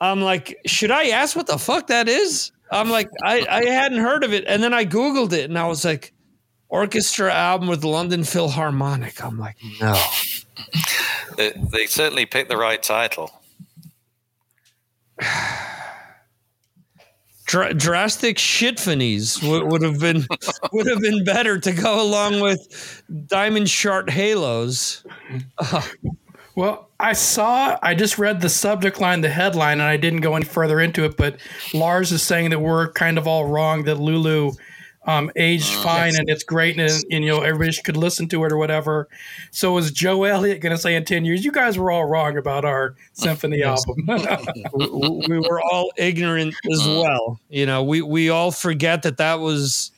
I'm like, should I ask what the fuck that is? I'm like, I, I hadn't heard of it. And then I Googled it and I was like, orchestra album with London Philharmonic. I'm like, no. They, they certainly picked the right title. Dr- drastic shitfinies would, would have been would have been better to go along with diamond shart halos. Well, I saw. I just read the subject line, the headline, and I didn't go any further into it. But Lars is saying that we're kind of all wrong. That Lulu um, aged uh, fine and it's great and, and, you know everybody could listen to it or whatever. So is Joe Elliott going to say in ten years, you guys were all wrong about our symphony album? we, we, were all ignorant as uh-huh. well. You know, we we all forget that that was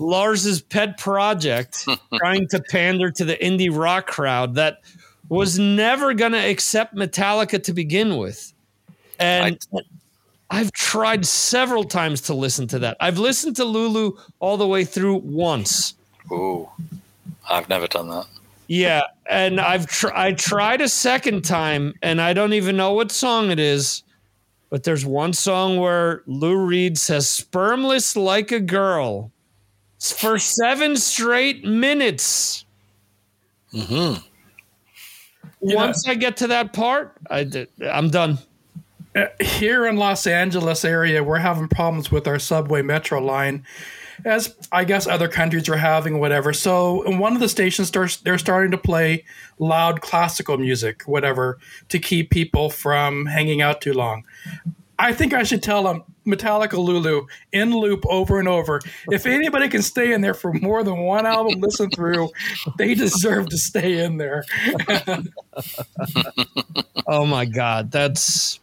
Lars's pet project, trying to pander to the indie rock crowd that was never going to accept Metallica to begin with. And I, I've tried several times to listen to that. I've listened to Lulu all the way through once. Oh. I've never done that. Yeah, and I've tr- I tried a second time, and I don't even know what song it is. But there's one song where Lou Reed says "spermless like a girl" for seven straight minutes. Mm-hmm. Once I get to that part, I I'm done. Here in Los Angeles area, we're having problems with our subway metro line, as I guess other countries are having, whatever. So in one of the stations, they're starting to play loud classical music, whatever, to keep people from hanging out too long. I think I should tell them Metallica Lulu in loop over and over. If anybody can stay in there for more than one album listen through, they deserve to stay in there. oh my god, that's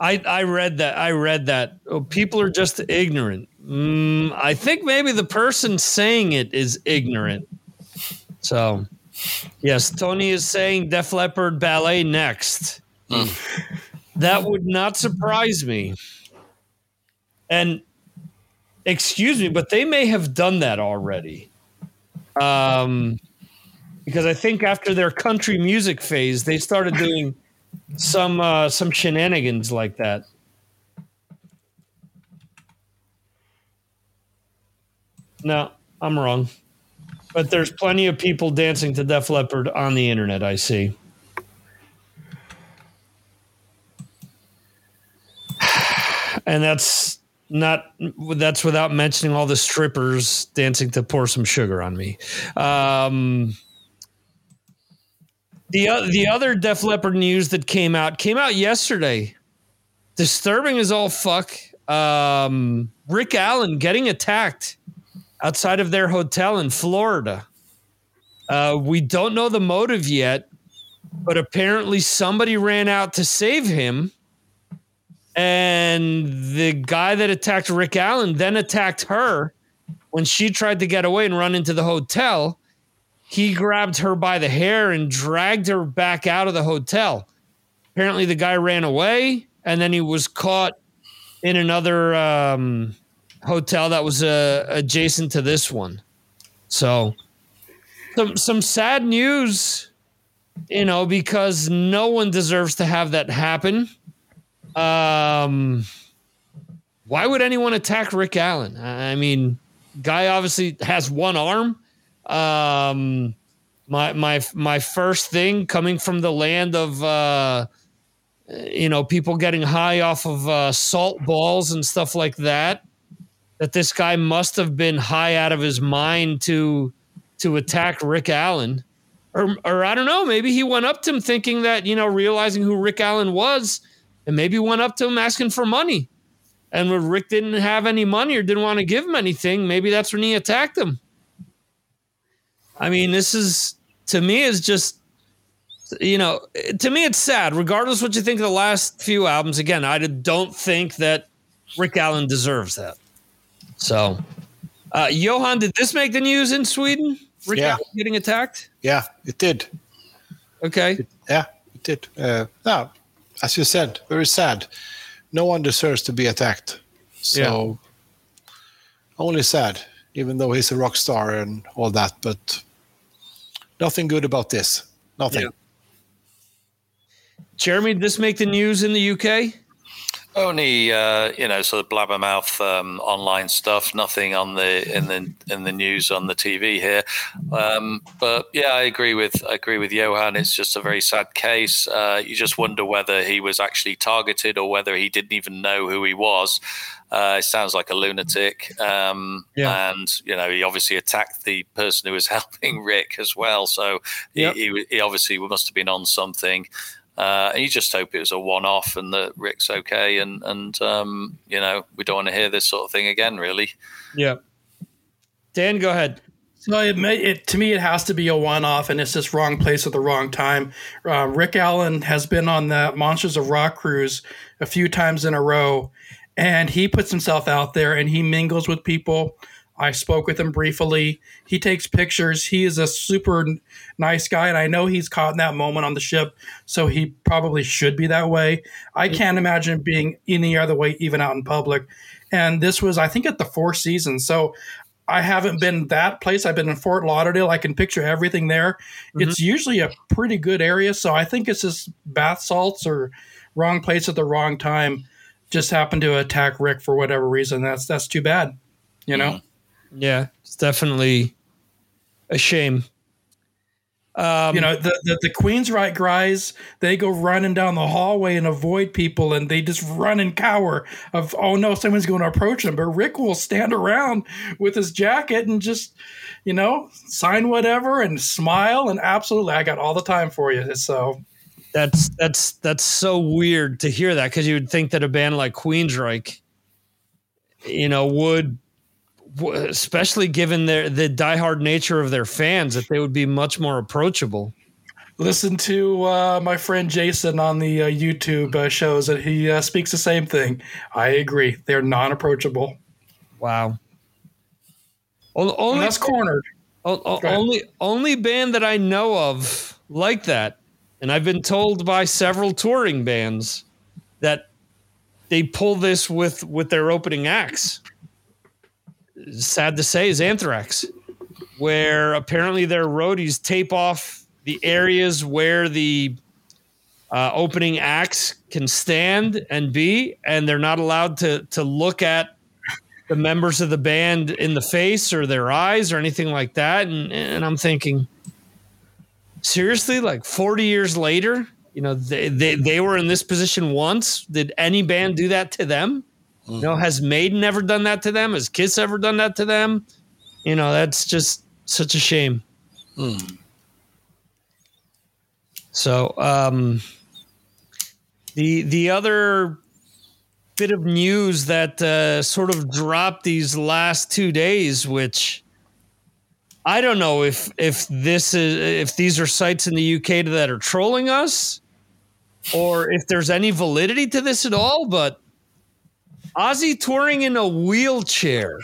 I I read that. I read that. Oh, people are just ignorant. Mm, I think maybe the person saying it is ignorant. So, yes, Tony is saying Def Leppard ballet next. that would not surprise me. And excuse me, but they may have done that already. Um, because I think after their country music phase, they started doing some uh, some shenanigans like that. No, I'm wrong. But there's plenty of people dancing to Def Leppard on the internet, I see. And that's not that's without mentioning all the strippers dancing to pour some sugar on me. Um, the the other Def Leppard news that came out came out yesterday. Disturbing as all fuck. Um, Rick Allen getting attacked outside of their hotel in Florida. Uh, we don't know the motive yet, but apparently somebody ran out to save him. And the guy that attacked Rick Allen then attacked her when she tried to get away and run into the hotel he grabbed her by the hair and dragged her back out of the hotel. Apparently, the guy ran away and then he was caught in another um, hotel that was uh, adjacent to this one. So, some some sad news, you know, because no one deserves to have that happen. Um, why would anyone attack Rick Allen? I mean, guy obviously has one arm um, my my my first thing coming from the land of uh, you know people getting high off of uh, salt balls and stuff like that. That this guy must have been high out of his mind to to attack Rick Allen, or or I don't know. Maybe he went up to him thinking that you know realizing who Rick Allen was, and maybe went up to him asking for money. And when Rick didn't have any money or didn't want to give him anything, maybe that's when he attacked him. I mean, this is to me is just you know, to me it's sad. Regardless what you think of the last few albums, again, I don't think that Rick Allen deserves that. So, uh, Johan, did this make the news in Sweden? Rick yeah. Allen getting attacked? Yeah, it did. Okay. It, yeah, it did. Uh, no, as you said, very sad. No one deserves to be attacked. So, yeah. only sad, even though he's a rock star and all that. But nothing good about this. Nothing. Yeah. Jeremy, did this make the news in the UK? Only uh, you know, sort of blabbermouth um, online stuff. Nothing on the in the in the news on the TV here. Um, but yeah, I agree with I agree with Johan. It's just a very sad case. Uh, you just wonder whether he was actually targeted or whether he didn't even know who he was. Uh, it sounds like a lunatic. Um, yeah. And, you know, he obviously attacked the person who was helping Rick as well. So he, yep. he, he, obviously must have been on something. Uh, and you just hope it was a one off and that Rick's okay. And, and um, you know, we don't want to hear this sort of thing again, really. Yeah. Dan, go ahead. So it, may, it to me it has to be a one-off, and it's just wrong place at the wrong time. Uh, Rick Allen has been on the Monsters of Rock cruise a few times in a row, and he puts himself out there and he mingles with people. I spoke with him briefly. He takes pictures. He is a super nice guy, and I know he's caught in that moment on the ship, so he probably should be that way. I can't imagine being any other way, even out in public. And this was, I think, at the Four Seasons. So I haven't been that place. I've been in Fort Lauderdale. I can picture everything there. Mm-hmm. It's usually a pretty good area. So I think it's just bath salts or wrong place at the wrong time. Just happened to attack Rick for whatever reason. That's that's too bad. You know? Mm-hmm. Yeah, it's definitely a shame. Um, you know, the, the, the Queensryche guys, they go running down the hallway and avoid people and they just run and cower of, oh no, someone's going to approach them. But Rick will stand around with his jacket and just, you know, sign whatever and smile. And absolutely, I got all the time for you. So that's, that's, that's so weird to hear that because you would think that a band like Queensryche, you know, would especially given their the diehard nature of their fans, that they would be much more approachable. Listen to uh, my friend Jason on the uh, YouTube uh, shows that he uh, speaks the same thing. I agree; they're non-approachable. Wow. Only that's cornered. Only only band that I know of like that, and I've been told by several touring bands that they pull this with with their opening acts sad to say, is Anthrax, where apparently their roadies tape off the areas where the uh, opening acts can stand and be, and they're not allowed to to look at the members of the band in the face or their eyes or anything like that. And, and I'm thinking, seriously, like 40 years later, you know, they, they, they were in this position once. Did any band do that to them? You know, has Maiden ever done that to them? Has Kiss ever done that to them? You know, that's just such a shame. Mm. So, um, the the other bit of news that uh, sort of dropped these last two days, which I don't know if if this is if these are sites in the UK that are trolling us, or if there's any validity to this at all, but Ozzy touring in a wheelchair.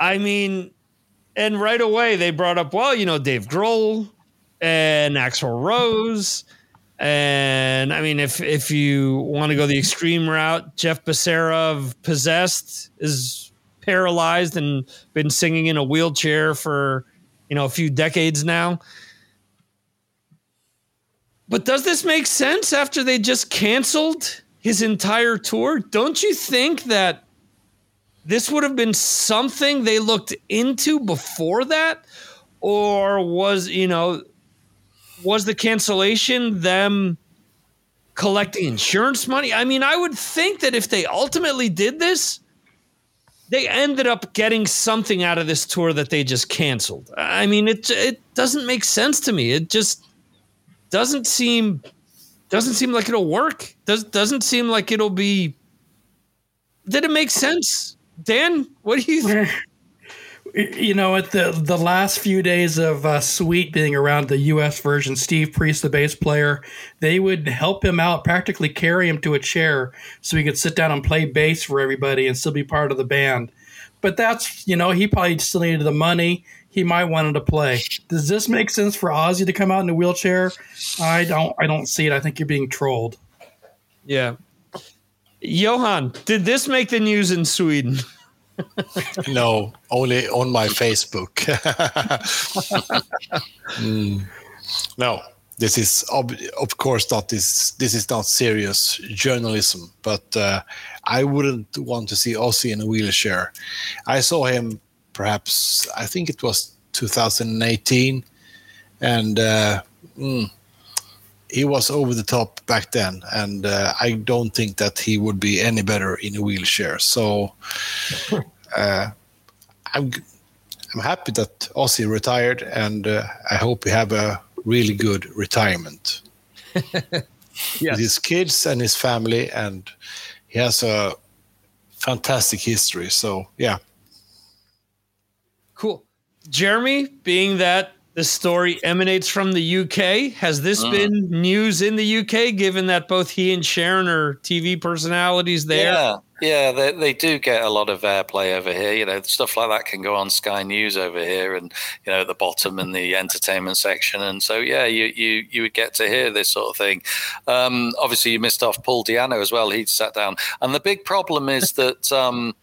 I mean, and right away they brought up, well, you know, Dave Grohl and Axl Rose. And I mean, if if you want to go the extreme route, Jeff Becerra of Possessed is paralyzed and been singing in a wheelchair for you know a few decades now. But does this make sense after they just canceled his entire tour? Don't you think that this would have been something they looked into before that? Or was, you know, was the cancellation them collecting insurance money? I mean, I would think that if they ultimately did this, they ended up getting something out of this tour that they just canceled. I mean, it it doesn't make sense to me. It just doesn't seem doesn't seem like it'll work. Does doesn't seem like it'll be. Did it make sense, Dan? What do you? think? You know, at the the last few days of uh, Sweet being around the U.S. version, Steve Priest, the bass player, they would help him out, practically carry him to a chair so he could sit down and play bass for everybody and still be part of the band. But that's you know he probably still needed the money he might want him to play. Does this make sense for Ozzy to come out in a wheelchair? I don't. I don't see it. I think you're being trolled. Yeah, Johan, did this make the news in Sweden? no, only on my Facebook. mm. No, this is ob- of course not this. This is not serious journalism, but uh, I wouldn't want to see Ozzy in a wheelchair. I saw him perhaps I think it was 2018, and uh, mm, he was over the top back then, and uh, I don't think that he would be any better in a wheelchair. So uh, I'm I'm happy that Ozzy retired, and uh, I hope he have a really good retirement. yes. With his kids and his family, and he has a fantastic history. So yeah, Cool. Jeremy, being that the story emanates from the UK, has this uh, been news in the UK, given that both he and Sharon are TV personalities there? Yeah. Yeah, they, they do get a lot of airplay over here. You know, stuff like that can go on Sky News over here, and you know, at the bottom in the entertainment section. And so, yeah, you you you would get to hear this sort of thing. Um, obviously, you missed off Paul Di'Anno as well. He sat down, and the big problem is that. Um,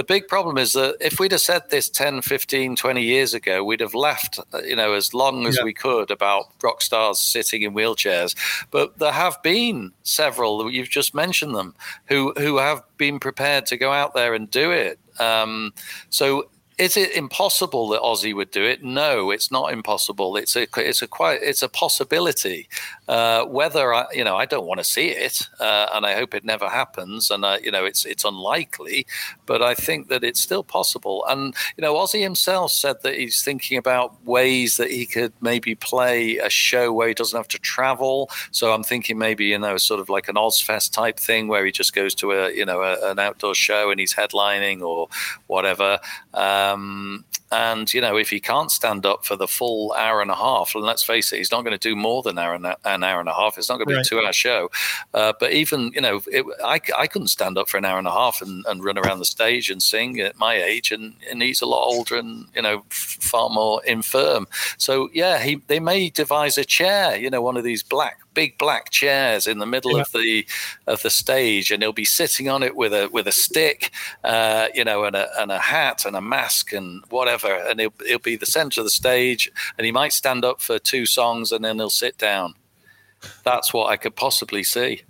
the big problem is that if we'd have said this 10, 15, 20 years ago, we'd have left, uh, you know, as long as Yeah. we could about rock stars sitting in wheelchairs. But there have been several, you've just mentioned them, who, who have been prepared to go out there and do it. Um, so is it impossible that Ozzy would do it? No, it's not impossible. It's a it's a quite it's a possibility. Uh, whether I you know I don't want to see it, uh, and I hope it never happens. And uh, you know it's it's unlikely, but I think that it's still possible. And you know Ozzy himself said that he's thinking about ways that he could maybe play a show where he doesn't have to travel. So I'm thinking maybe you know sort of like an Ozzfest type thing where he just goes to a you know a, an outdoor show and he's headlining or whatever. Um, and you know, if he can't stand up for the full hour and a half, and let's face it, he's not going to do more than hour and a, an hour and a half. It's not going to be Right. a two-hour show. Uh, but even you know, it, I, I couldn't stand up for an hour and a half and, and run around the stage and sing at my age, and, and he's a lot older and you know f- far more infirm. So yeah, he they may devise a chair, you know, one of these black big black chairs in the middle Yeah. of the of the stage, and he'll be sitting on it with a with a stick, uh, you know, and a and a hat and a mask and whatever, and he'll he'll be the center of the stage, and he might stand up for two songs and then he'll sit down. That's what I could possibly see.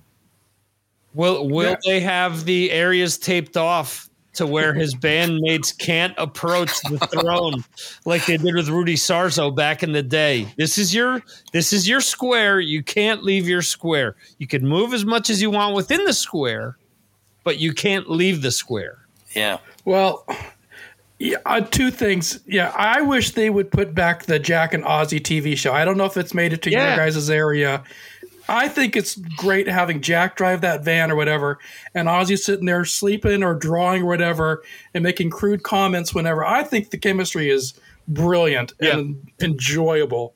Will Will Yeah. they have the areas taped off to where his bandmates can't approach the throne like they did with Rudy Sarzo back in the day? This is your this is your square. You can't leave your square. You can move as much as you want within the square, but you can't leave the square. Yeah. Well, yeah, uh, two things. Yeah, I wish they would put back the Jack and Ozzy TV show. I don't know if it's made it to Yeah. your guys' area. I think it's great having Jack drive that van or whatever, and Ozzy sitting there sleeping or drawing or whatever, and making crude comments whenever. I think the chemistry is brilliant and enjoyable.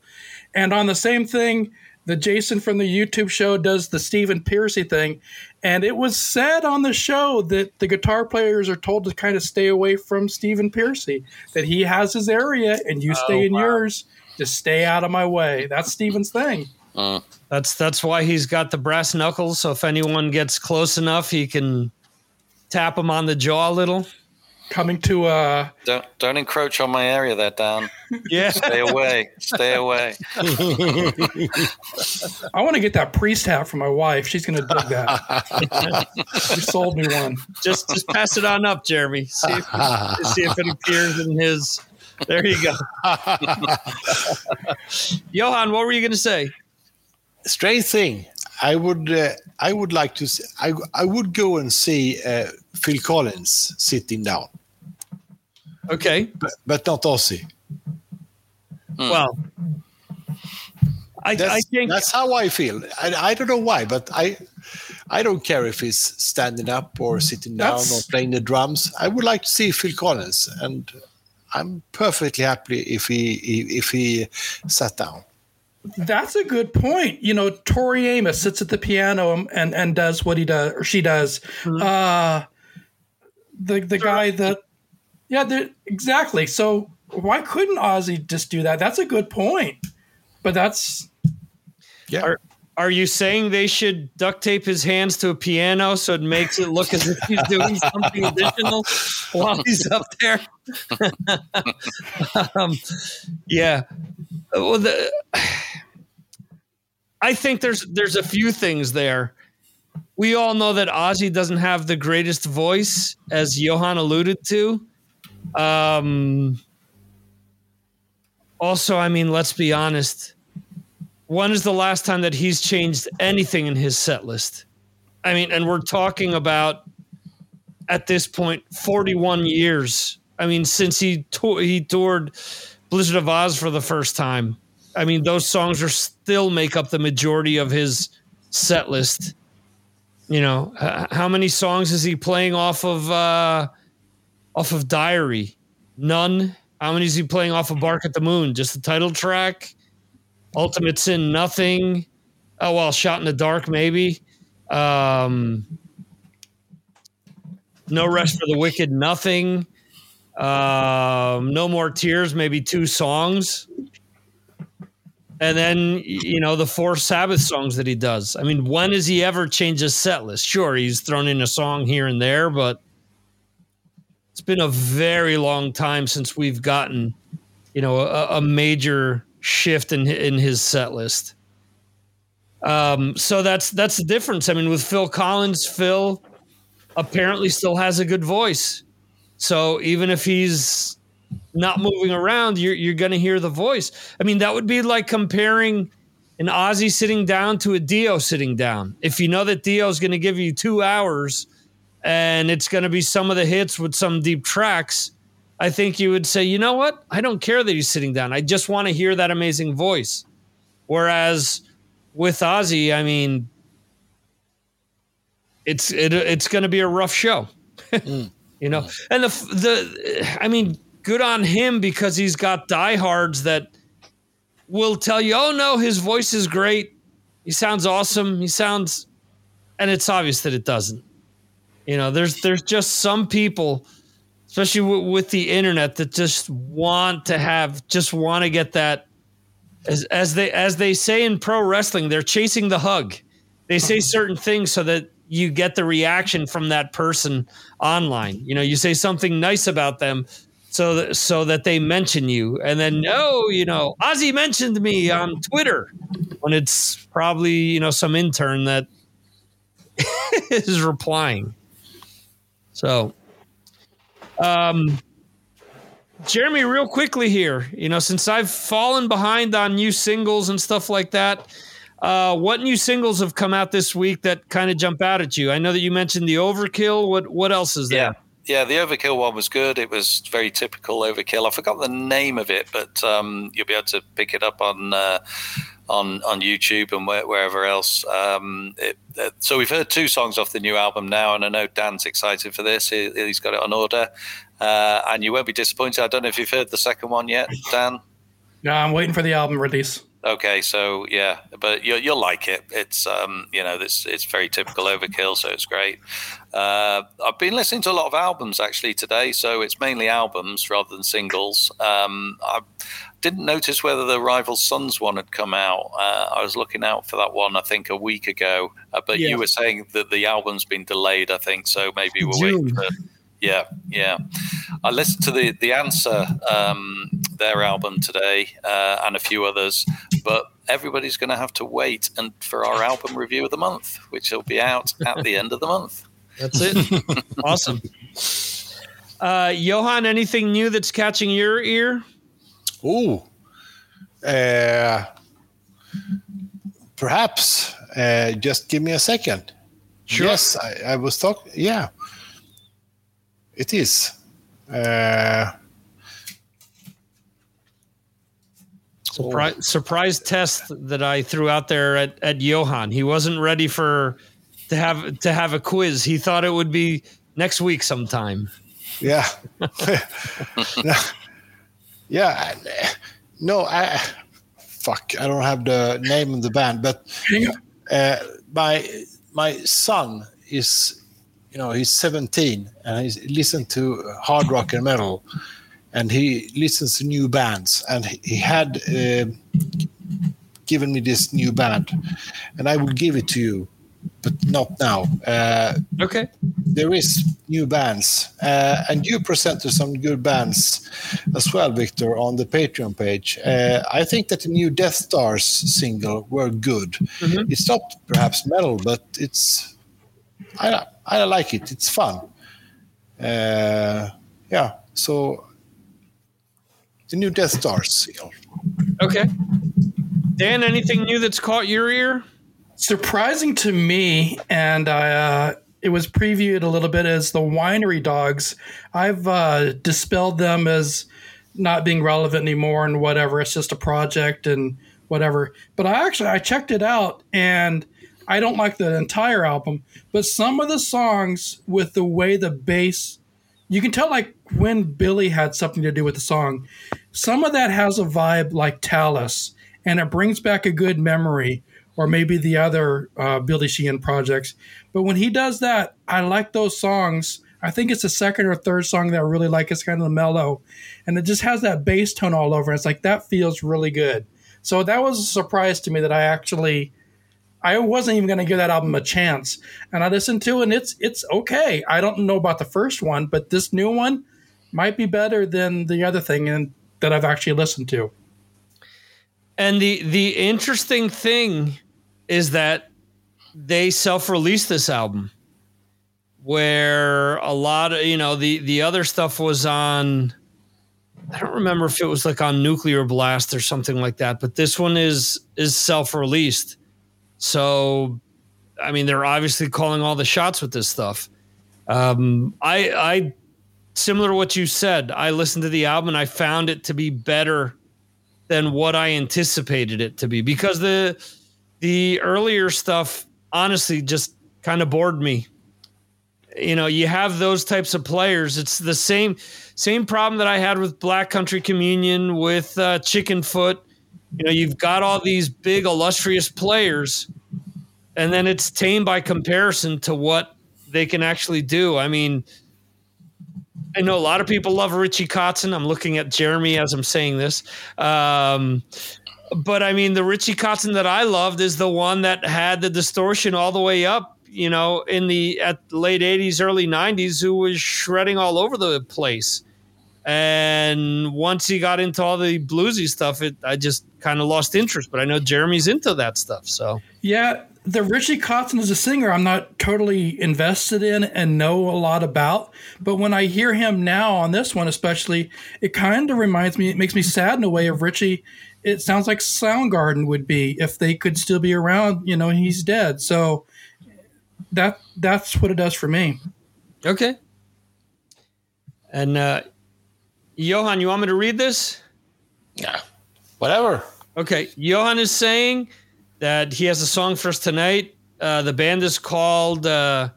And on the same thing, the Jason from the YouTube show does the Stephen Pearcy thing. And it was said on the show that the guitar players are told to kind of stay away from Stephen Pearcy, that he has his area and you stay oh, in yours. Just stay out of my way. That's Stephen's thing. That's that's why he's got the brass knuckles. So if anyone gets close enough, he can tap him on the jaw a little. Coming to uh Don't don't encroach on my area there, Dan. Yeah. Stay away. Stay away. I want to get that priest hat for my wife. She's gonna dig that. she sold me one. just just pass it on up, Jeremy. See if, see if it appears in his. There you go. Johan, what were you going to say? Strange thing. I would uh, I would like to. See, I I would go and see uh, Phil Collins sitting down, Okay. but, but not Ozzy. Well, I, That's, I think that's how I feel. I, I don't know why, but I I don't care if he's standing up or sitting down or playing the drums. I would like to see Phil Collins, and I'm perfectly happy if he if he sat down. That's a good point. You know, Tori Amos sits at the piano and and does what he does or she does. Uh the the guy that yeah, the- exactly. So why couldn't Ozzy just do that? That's a good point. But that's Yeah, Are- are you saying they should duct tape his hands to a piano so it makes it look as if he's doing something additional while he's up there? um, yeah. Well, the, I think there's there's a few things there. We all know that Ozzy doesn't have the greatest voice, as Johan alluded to. Um, also, I mean, let's be honest. When is the last time that he's changed anything in his set list? I mean, and we're talking about at this point 41 years. I mean, since he tou- he toured Blizzard of Ozz for the first time. I mean, those songs are still make up the majority of his set list. You know, how many songs is he playing off of uh off of Diary? None. How many is he playing off of Bark at the Moon? Just the title track? Ultimate Sin, nothing. Oh well, Shot in the Dark, maybe. Um, no Rest for the Wicked, nothing. Um, no More Tears, maybe two songs. And then, you know, the four Sabbath songs that he does. I mean, when has he ever changed his set list? Sure, he's thrown in a song here and there, but it's been a very long time since we've gotten, you know, a, a major shift in in his set list. Um, so that's that's the difference. I mean, with Phil Collins, Phil apparently still has a good voice. So even if he's not moving around, you're you're going to hear the voice. I mean, that would be like comparing an Ozzy sitting down to a Dio sitting down. If you know that Dio is going to give you two hours and it's going to be some of the hits with some deep tracks, I think you would say, you know what? I don't care that he's sitting down. I just want to hear that amazing voice. Whereas with Ozzy, I mean, it's it, it's going to be a rough show, mm. You know. Mm. And the the I mean, good on him because he's got diehards that will tell you, "Oh no, his voice is great. He sounds awesome. He sounds," and it's obvious that it doesn't. You know, there's there's just some people, especially w- with the internet, that just want to have just want to get that. As, as they as they say in pro wrestling, they're chasing the hug. They say certain things so that you get the reaction from that person online. You know, you say something nice about them so that, so that they mention you and then no, you know, Ozzy mentioned me on Twitter when it's probably, you know, some intern that is replying. So um Jeremy, real quickly here, you know, since I've fallen behind on new singles and stuff like that, uh, what new singles have come out this week that kind of jump out at you? I know that you mentioned the Overkill. What what else is there? Yeah. Yeah, the Overkill one was good. It was very typical Overkill. I forgot the name of it, but um, you'll be able to pick it up on uh, on on YouTube and where, wherever else. Um, it, uh, so we've heard two songs off the new album now, and I know Dan's excited for this. He, has got it on order, uh, and you won't be disappointed. I don't know if you've heard the second one yet, Dan. No, I'm waiting for the album release. Okay, so yeah, but you, will like it. It's um, you know, it's it's very typical Overkill, so it's great. Uh, I've been listening to a lot of albums actually today, so it's mainly albums rather than singles. Um, I didn't notice whether the Rival Sons one had come out. Uh, I was looking out for that one, I think, a week ago. Uh, but yeah. you were saying that the album's been delayed, I think, so maybe we're June. waiting for. Yeah, yeah. I listened to the the answer um, their album today uh, and a few others, but everybody's going to have to wait and for our album review of the month, which will be out at the end of the month. That's it. awesome. Uh, Johan, anything new that's catching your ear? Ooh, uh, perhaps. Uh, just give me a second. Sure. Yes, I, I was talking. Yeah, it is. Uh, Surprise, surprise test that I threw out there at, at Johan. He wasn't ready for to have to have a quiz. He thought it would be next week sometime. Yeah. yeah. No, I fuck. I don't have the name of the band, but uh, my my son is, you know, he's 17 and he's listened to hard rock and metal and he listens to new bands and he had uh, given me this new band and i will give it to you but not now. Uh, okay. there is new bands uh, and you presented some good bands as well victor on the patreon page. Uh, i think that the new Deathstars single were good. Mm-hmm. it's not perhaps metal but it's i, I like it. It's fun. Uh, yeah so the new Death Star seal. Okay. Dan, anything new that's caught your ear? Surprising to me, and I, uh, it was previewed a little bit as the Winery Dogs. I've uh, dispelled them as not being relevant anymore and whatever. It's just a project and whatever. But I actually I checked it out and I don't like the entire album, but some of the songs with the way the bass you can tell like when Billy had something to do with the song. Some of that has a vibe like Talas, and it brings back a good memory, or maybe the other uh, Billy Sheehan projects. But when he does that, I like those songs. I think it's the second or third song that I really like. It's kind of mellow, and it just has that bass tone all over. It's like that feels really good. So that was a surprise to me that I actually I wasn't even going to give that album a chance, and I listened to it, and it's it's okay. I don't know about the first one, but this new one might be better than the other thing and that I've actually listened to. And the the interesting thing is that they self-released this album where a lot of you know the the other stuff was on I don't remember if it was like on Nuclear Blast or something like that, but this one is is self-released. So I mean they're obviously calling all the shots with this stuff. Um I I similar to what you said, I listened to the album and I found it to be better than what I anticipated it to be because the the earlier stuff honestly just kind of bored me. You know, you have those types of players. It's the same same problem that I had with Black Country Communion with uh, Chickenfoot. You know, you've got all these big illustrious players, and then it's tame by comparison to what they can actually do. I mean, I know a lot of people love Richie Kotzen. I'm looking at Jeremy as I'm saying this. Um, but I mean, the Richie Kotzen that I loved is the one that had the distortion all the way up, you know, in the at late 80s, early 90s, who was shredding all over the place. And once he got into all the bluesy stuff, it I just kind of lost interest. But I know Jeremy's into that stuff. So yeah, the Richie Kotzen as a singer, I'm not totally invested in and know a lot about. But when I hear him now on this one, especially, it kind of reminds me, it makes me sad in a way of Richie. It sounds like Soundgarden would be if they could still be around. You know, he's dead. So that that's what it does for me. Okay. And uh, Johan, you want me to read this? Yeah, whatever. Okay. Johan is saying that he has a song for us tonight. Uh, the band is called, uh,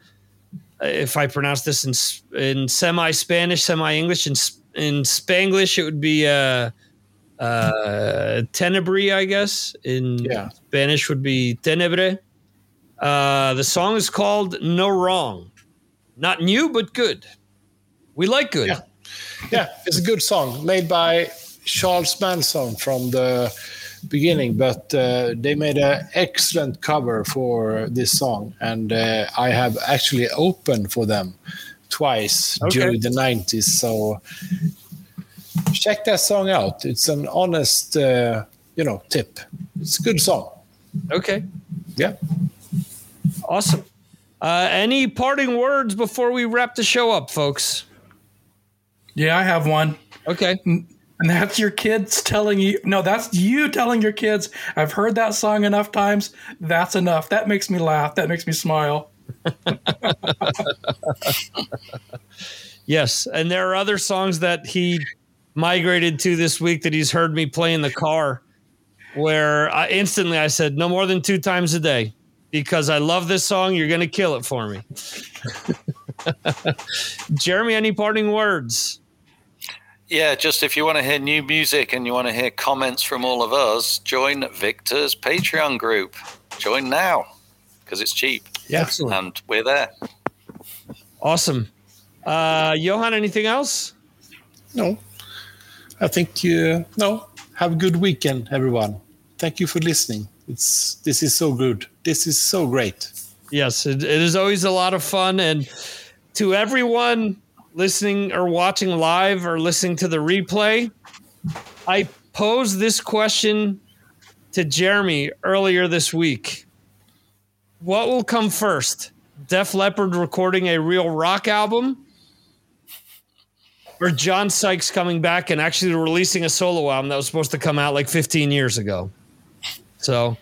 if I pronounce this in in semi Spanish, semi English, in in Spanglish, it would be uh, uh, Tenebre, I guess. In Yeah. Spanish would be Tenebre. Uh, the song is called No Wrong. Not new, but good. We like good. Yeah. Yeah, it's a good song made by Charles Manson from the beginning, but uh, they made an excellent cover for this song, and uh, I have actually opened for them twice Okay. during the 90s. So check that song out. It's an honest, uh, you know, tip. It's a good song. Okay. Yeah. Awesome. Uh, any parting words before we wrap the show up, folks? Yeah, I have one. Okay. And that's your kids telling you, no, that's you telling your kids, I've heard that song enough times. That's enough. That makes me laugh. That makes me smile. Yes, and there are other songs that he migrated to this week that he's heard me play in the car, where I instantly I said no more than two times a day because I love this song. You're going to kill it for me. Jeremy, any parting words? Yeah, just if you want to hear new music and you want to hear comments from all of us, join Victor's Patreon group. Join now because it's cheap Yeah. Excellent. and we're there. Awesome. Uh, Johan, anything else? No, I think uh, no. Have a good weekend, everyone. Thank you for listening. It's this is so good. This is so great. Yes, it, it is always a lot of fun. And to everyone listening or watching live or listening to the replay, I posed this question to Jeremy earlier this week. What will come first? Def Leppard recording a real rock album? Or John Sykes coming back and actually releasing a solo album that was supposed to come out like 15 years ago? So,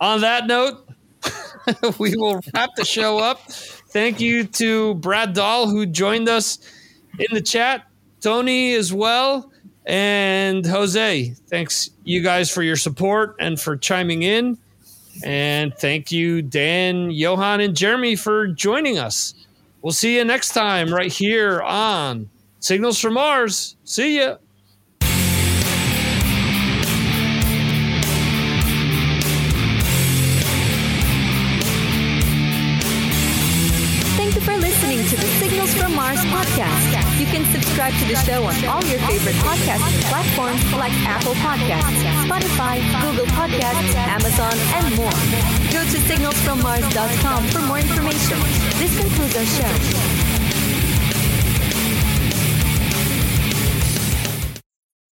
on that note, we will wrap the show up. Thank you to Brad Dahl who joined us in the chat, Tony as well, and Jose. Thanks you guys for your support and for chiming in. And thank you, Dan, Johan, and Jeremy for joining us. We'll see you next time right here on Signals from Mars. See ya. Subscribe to the show on all your favorite podcast platforms like Apple Podcasts, Spotify, Google Podcasts, Amazon, and more. Go to signalsfrommars.com for more information. This concludes our show.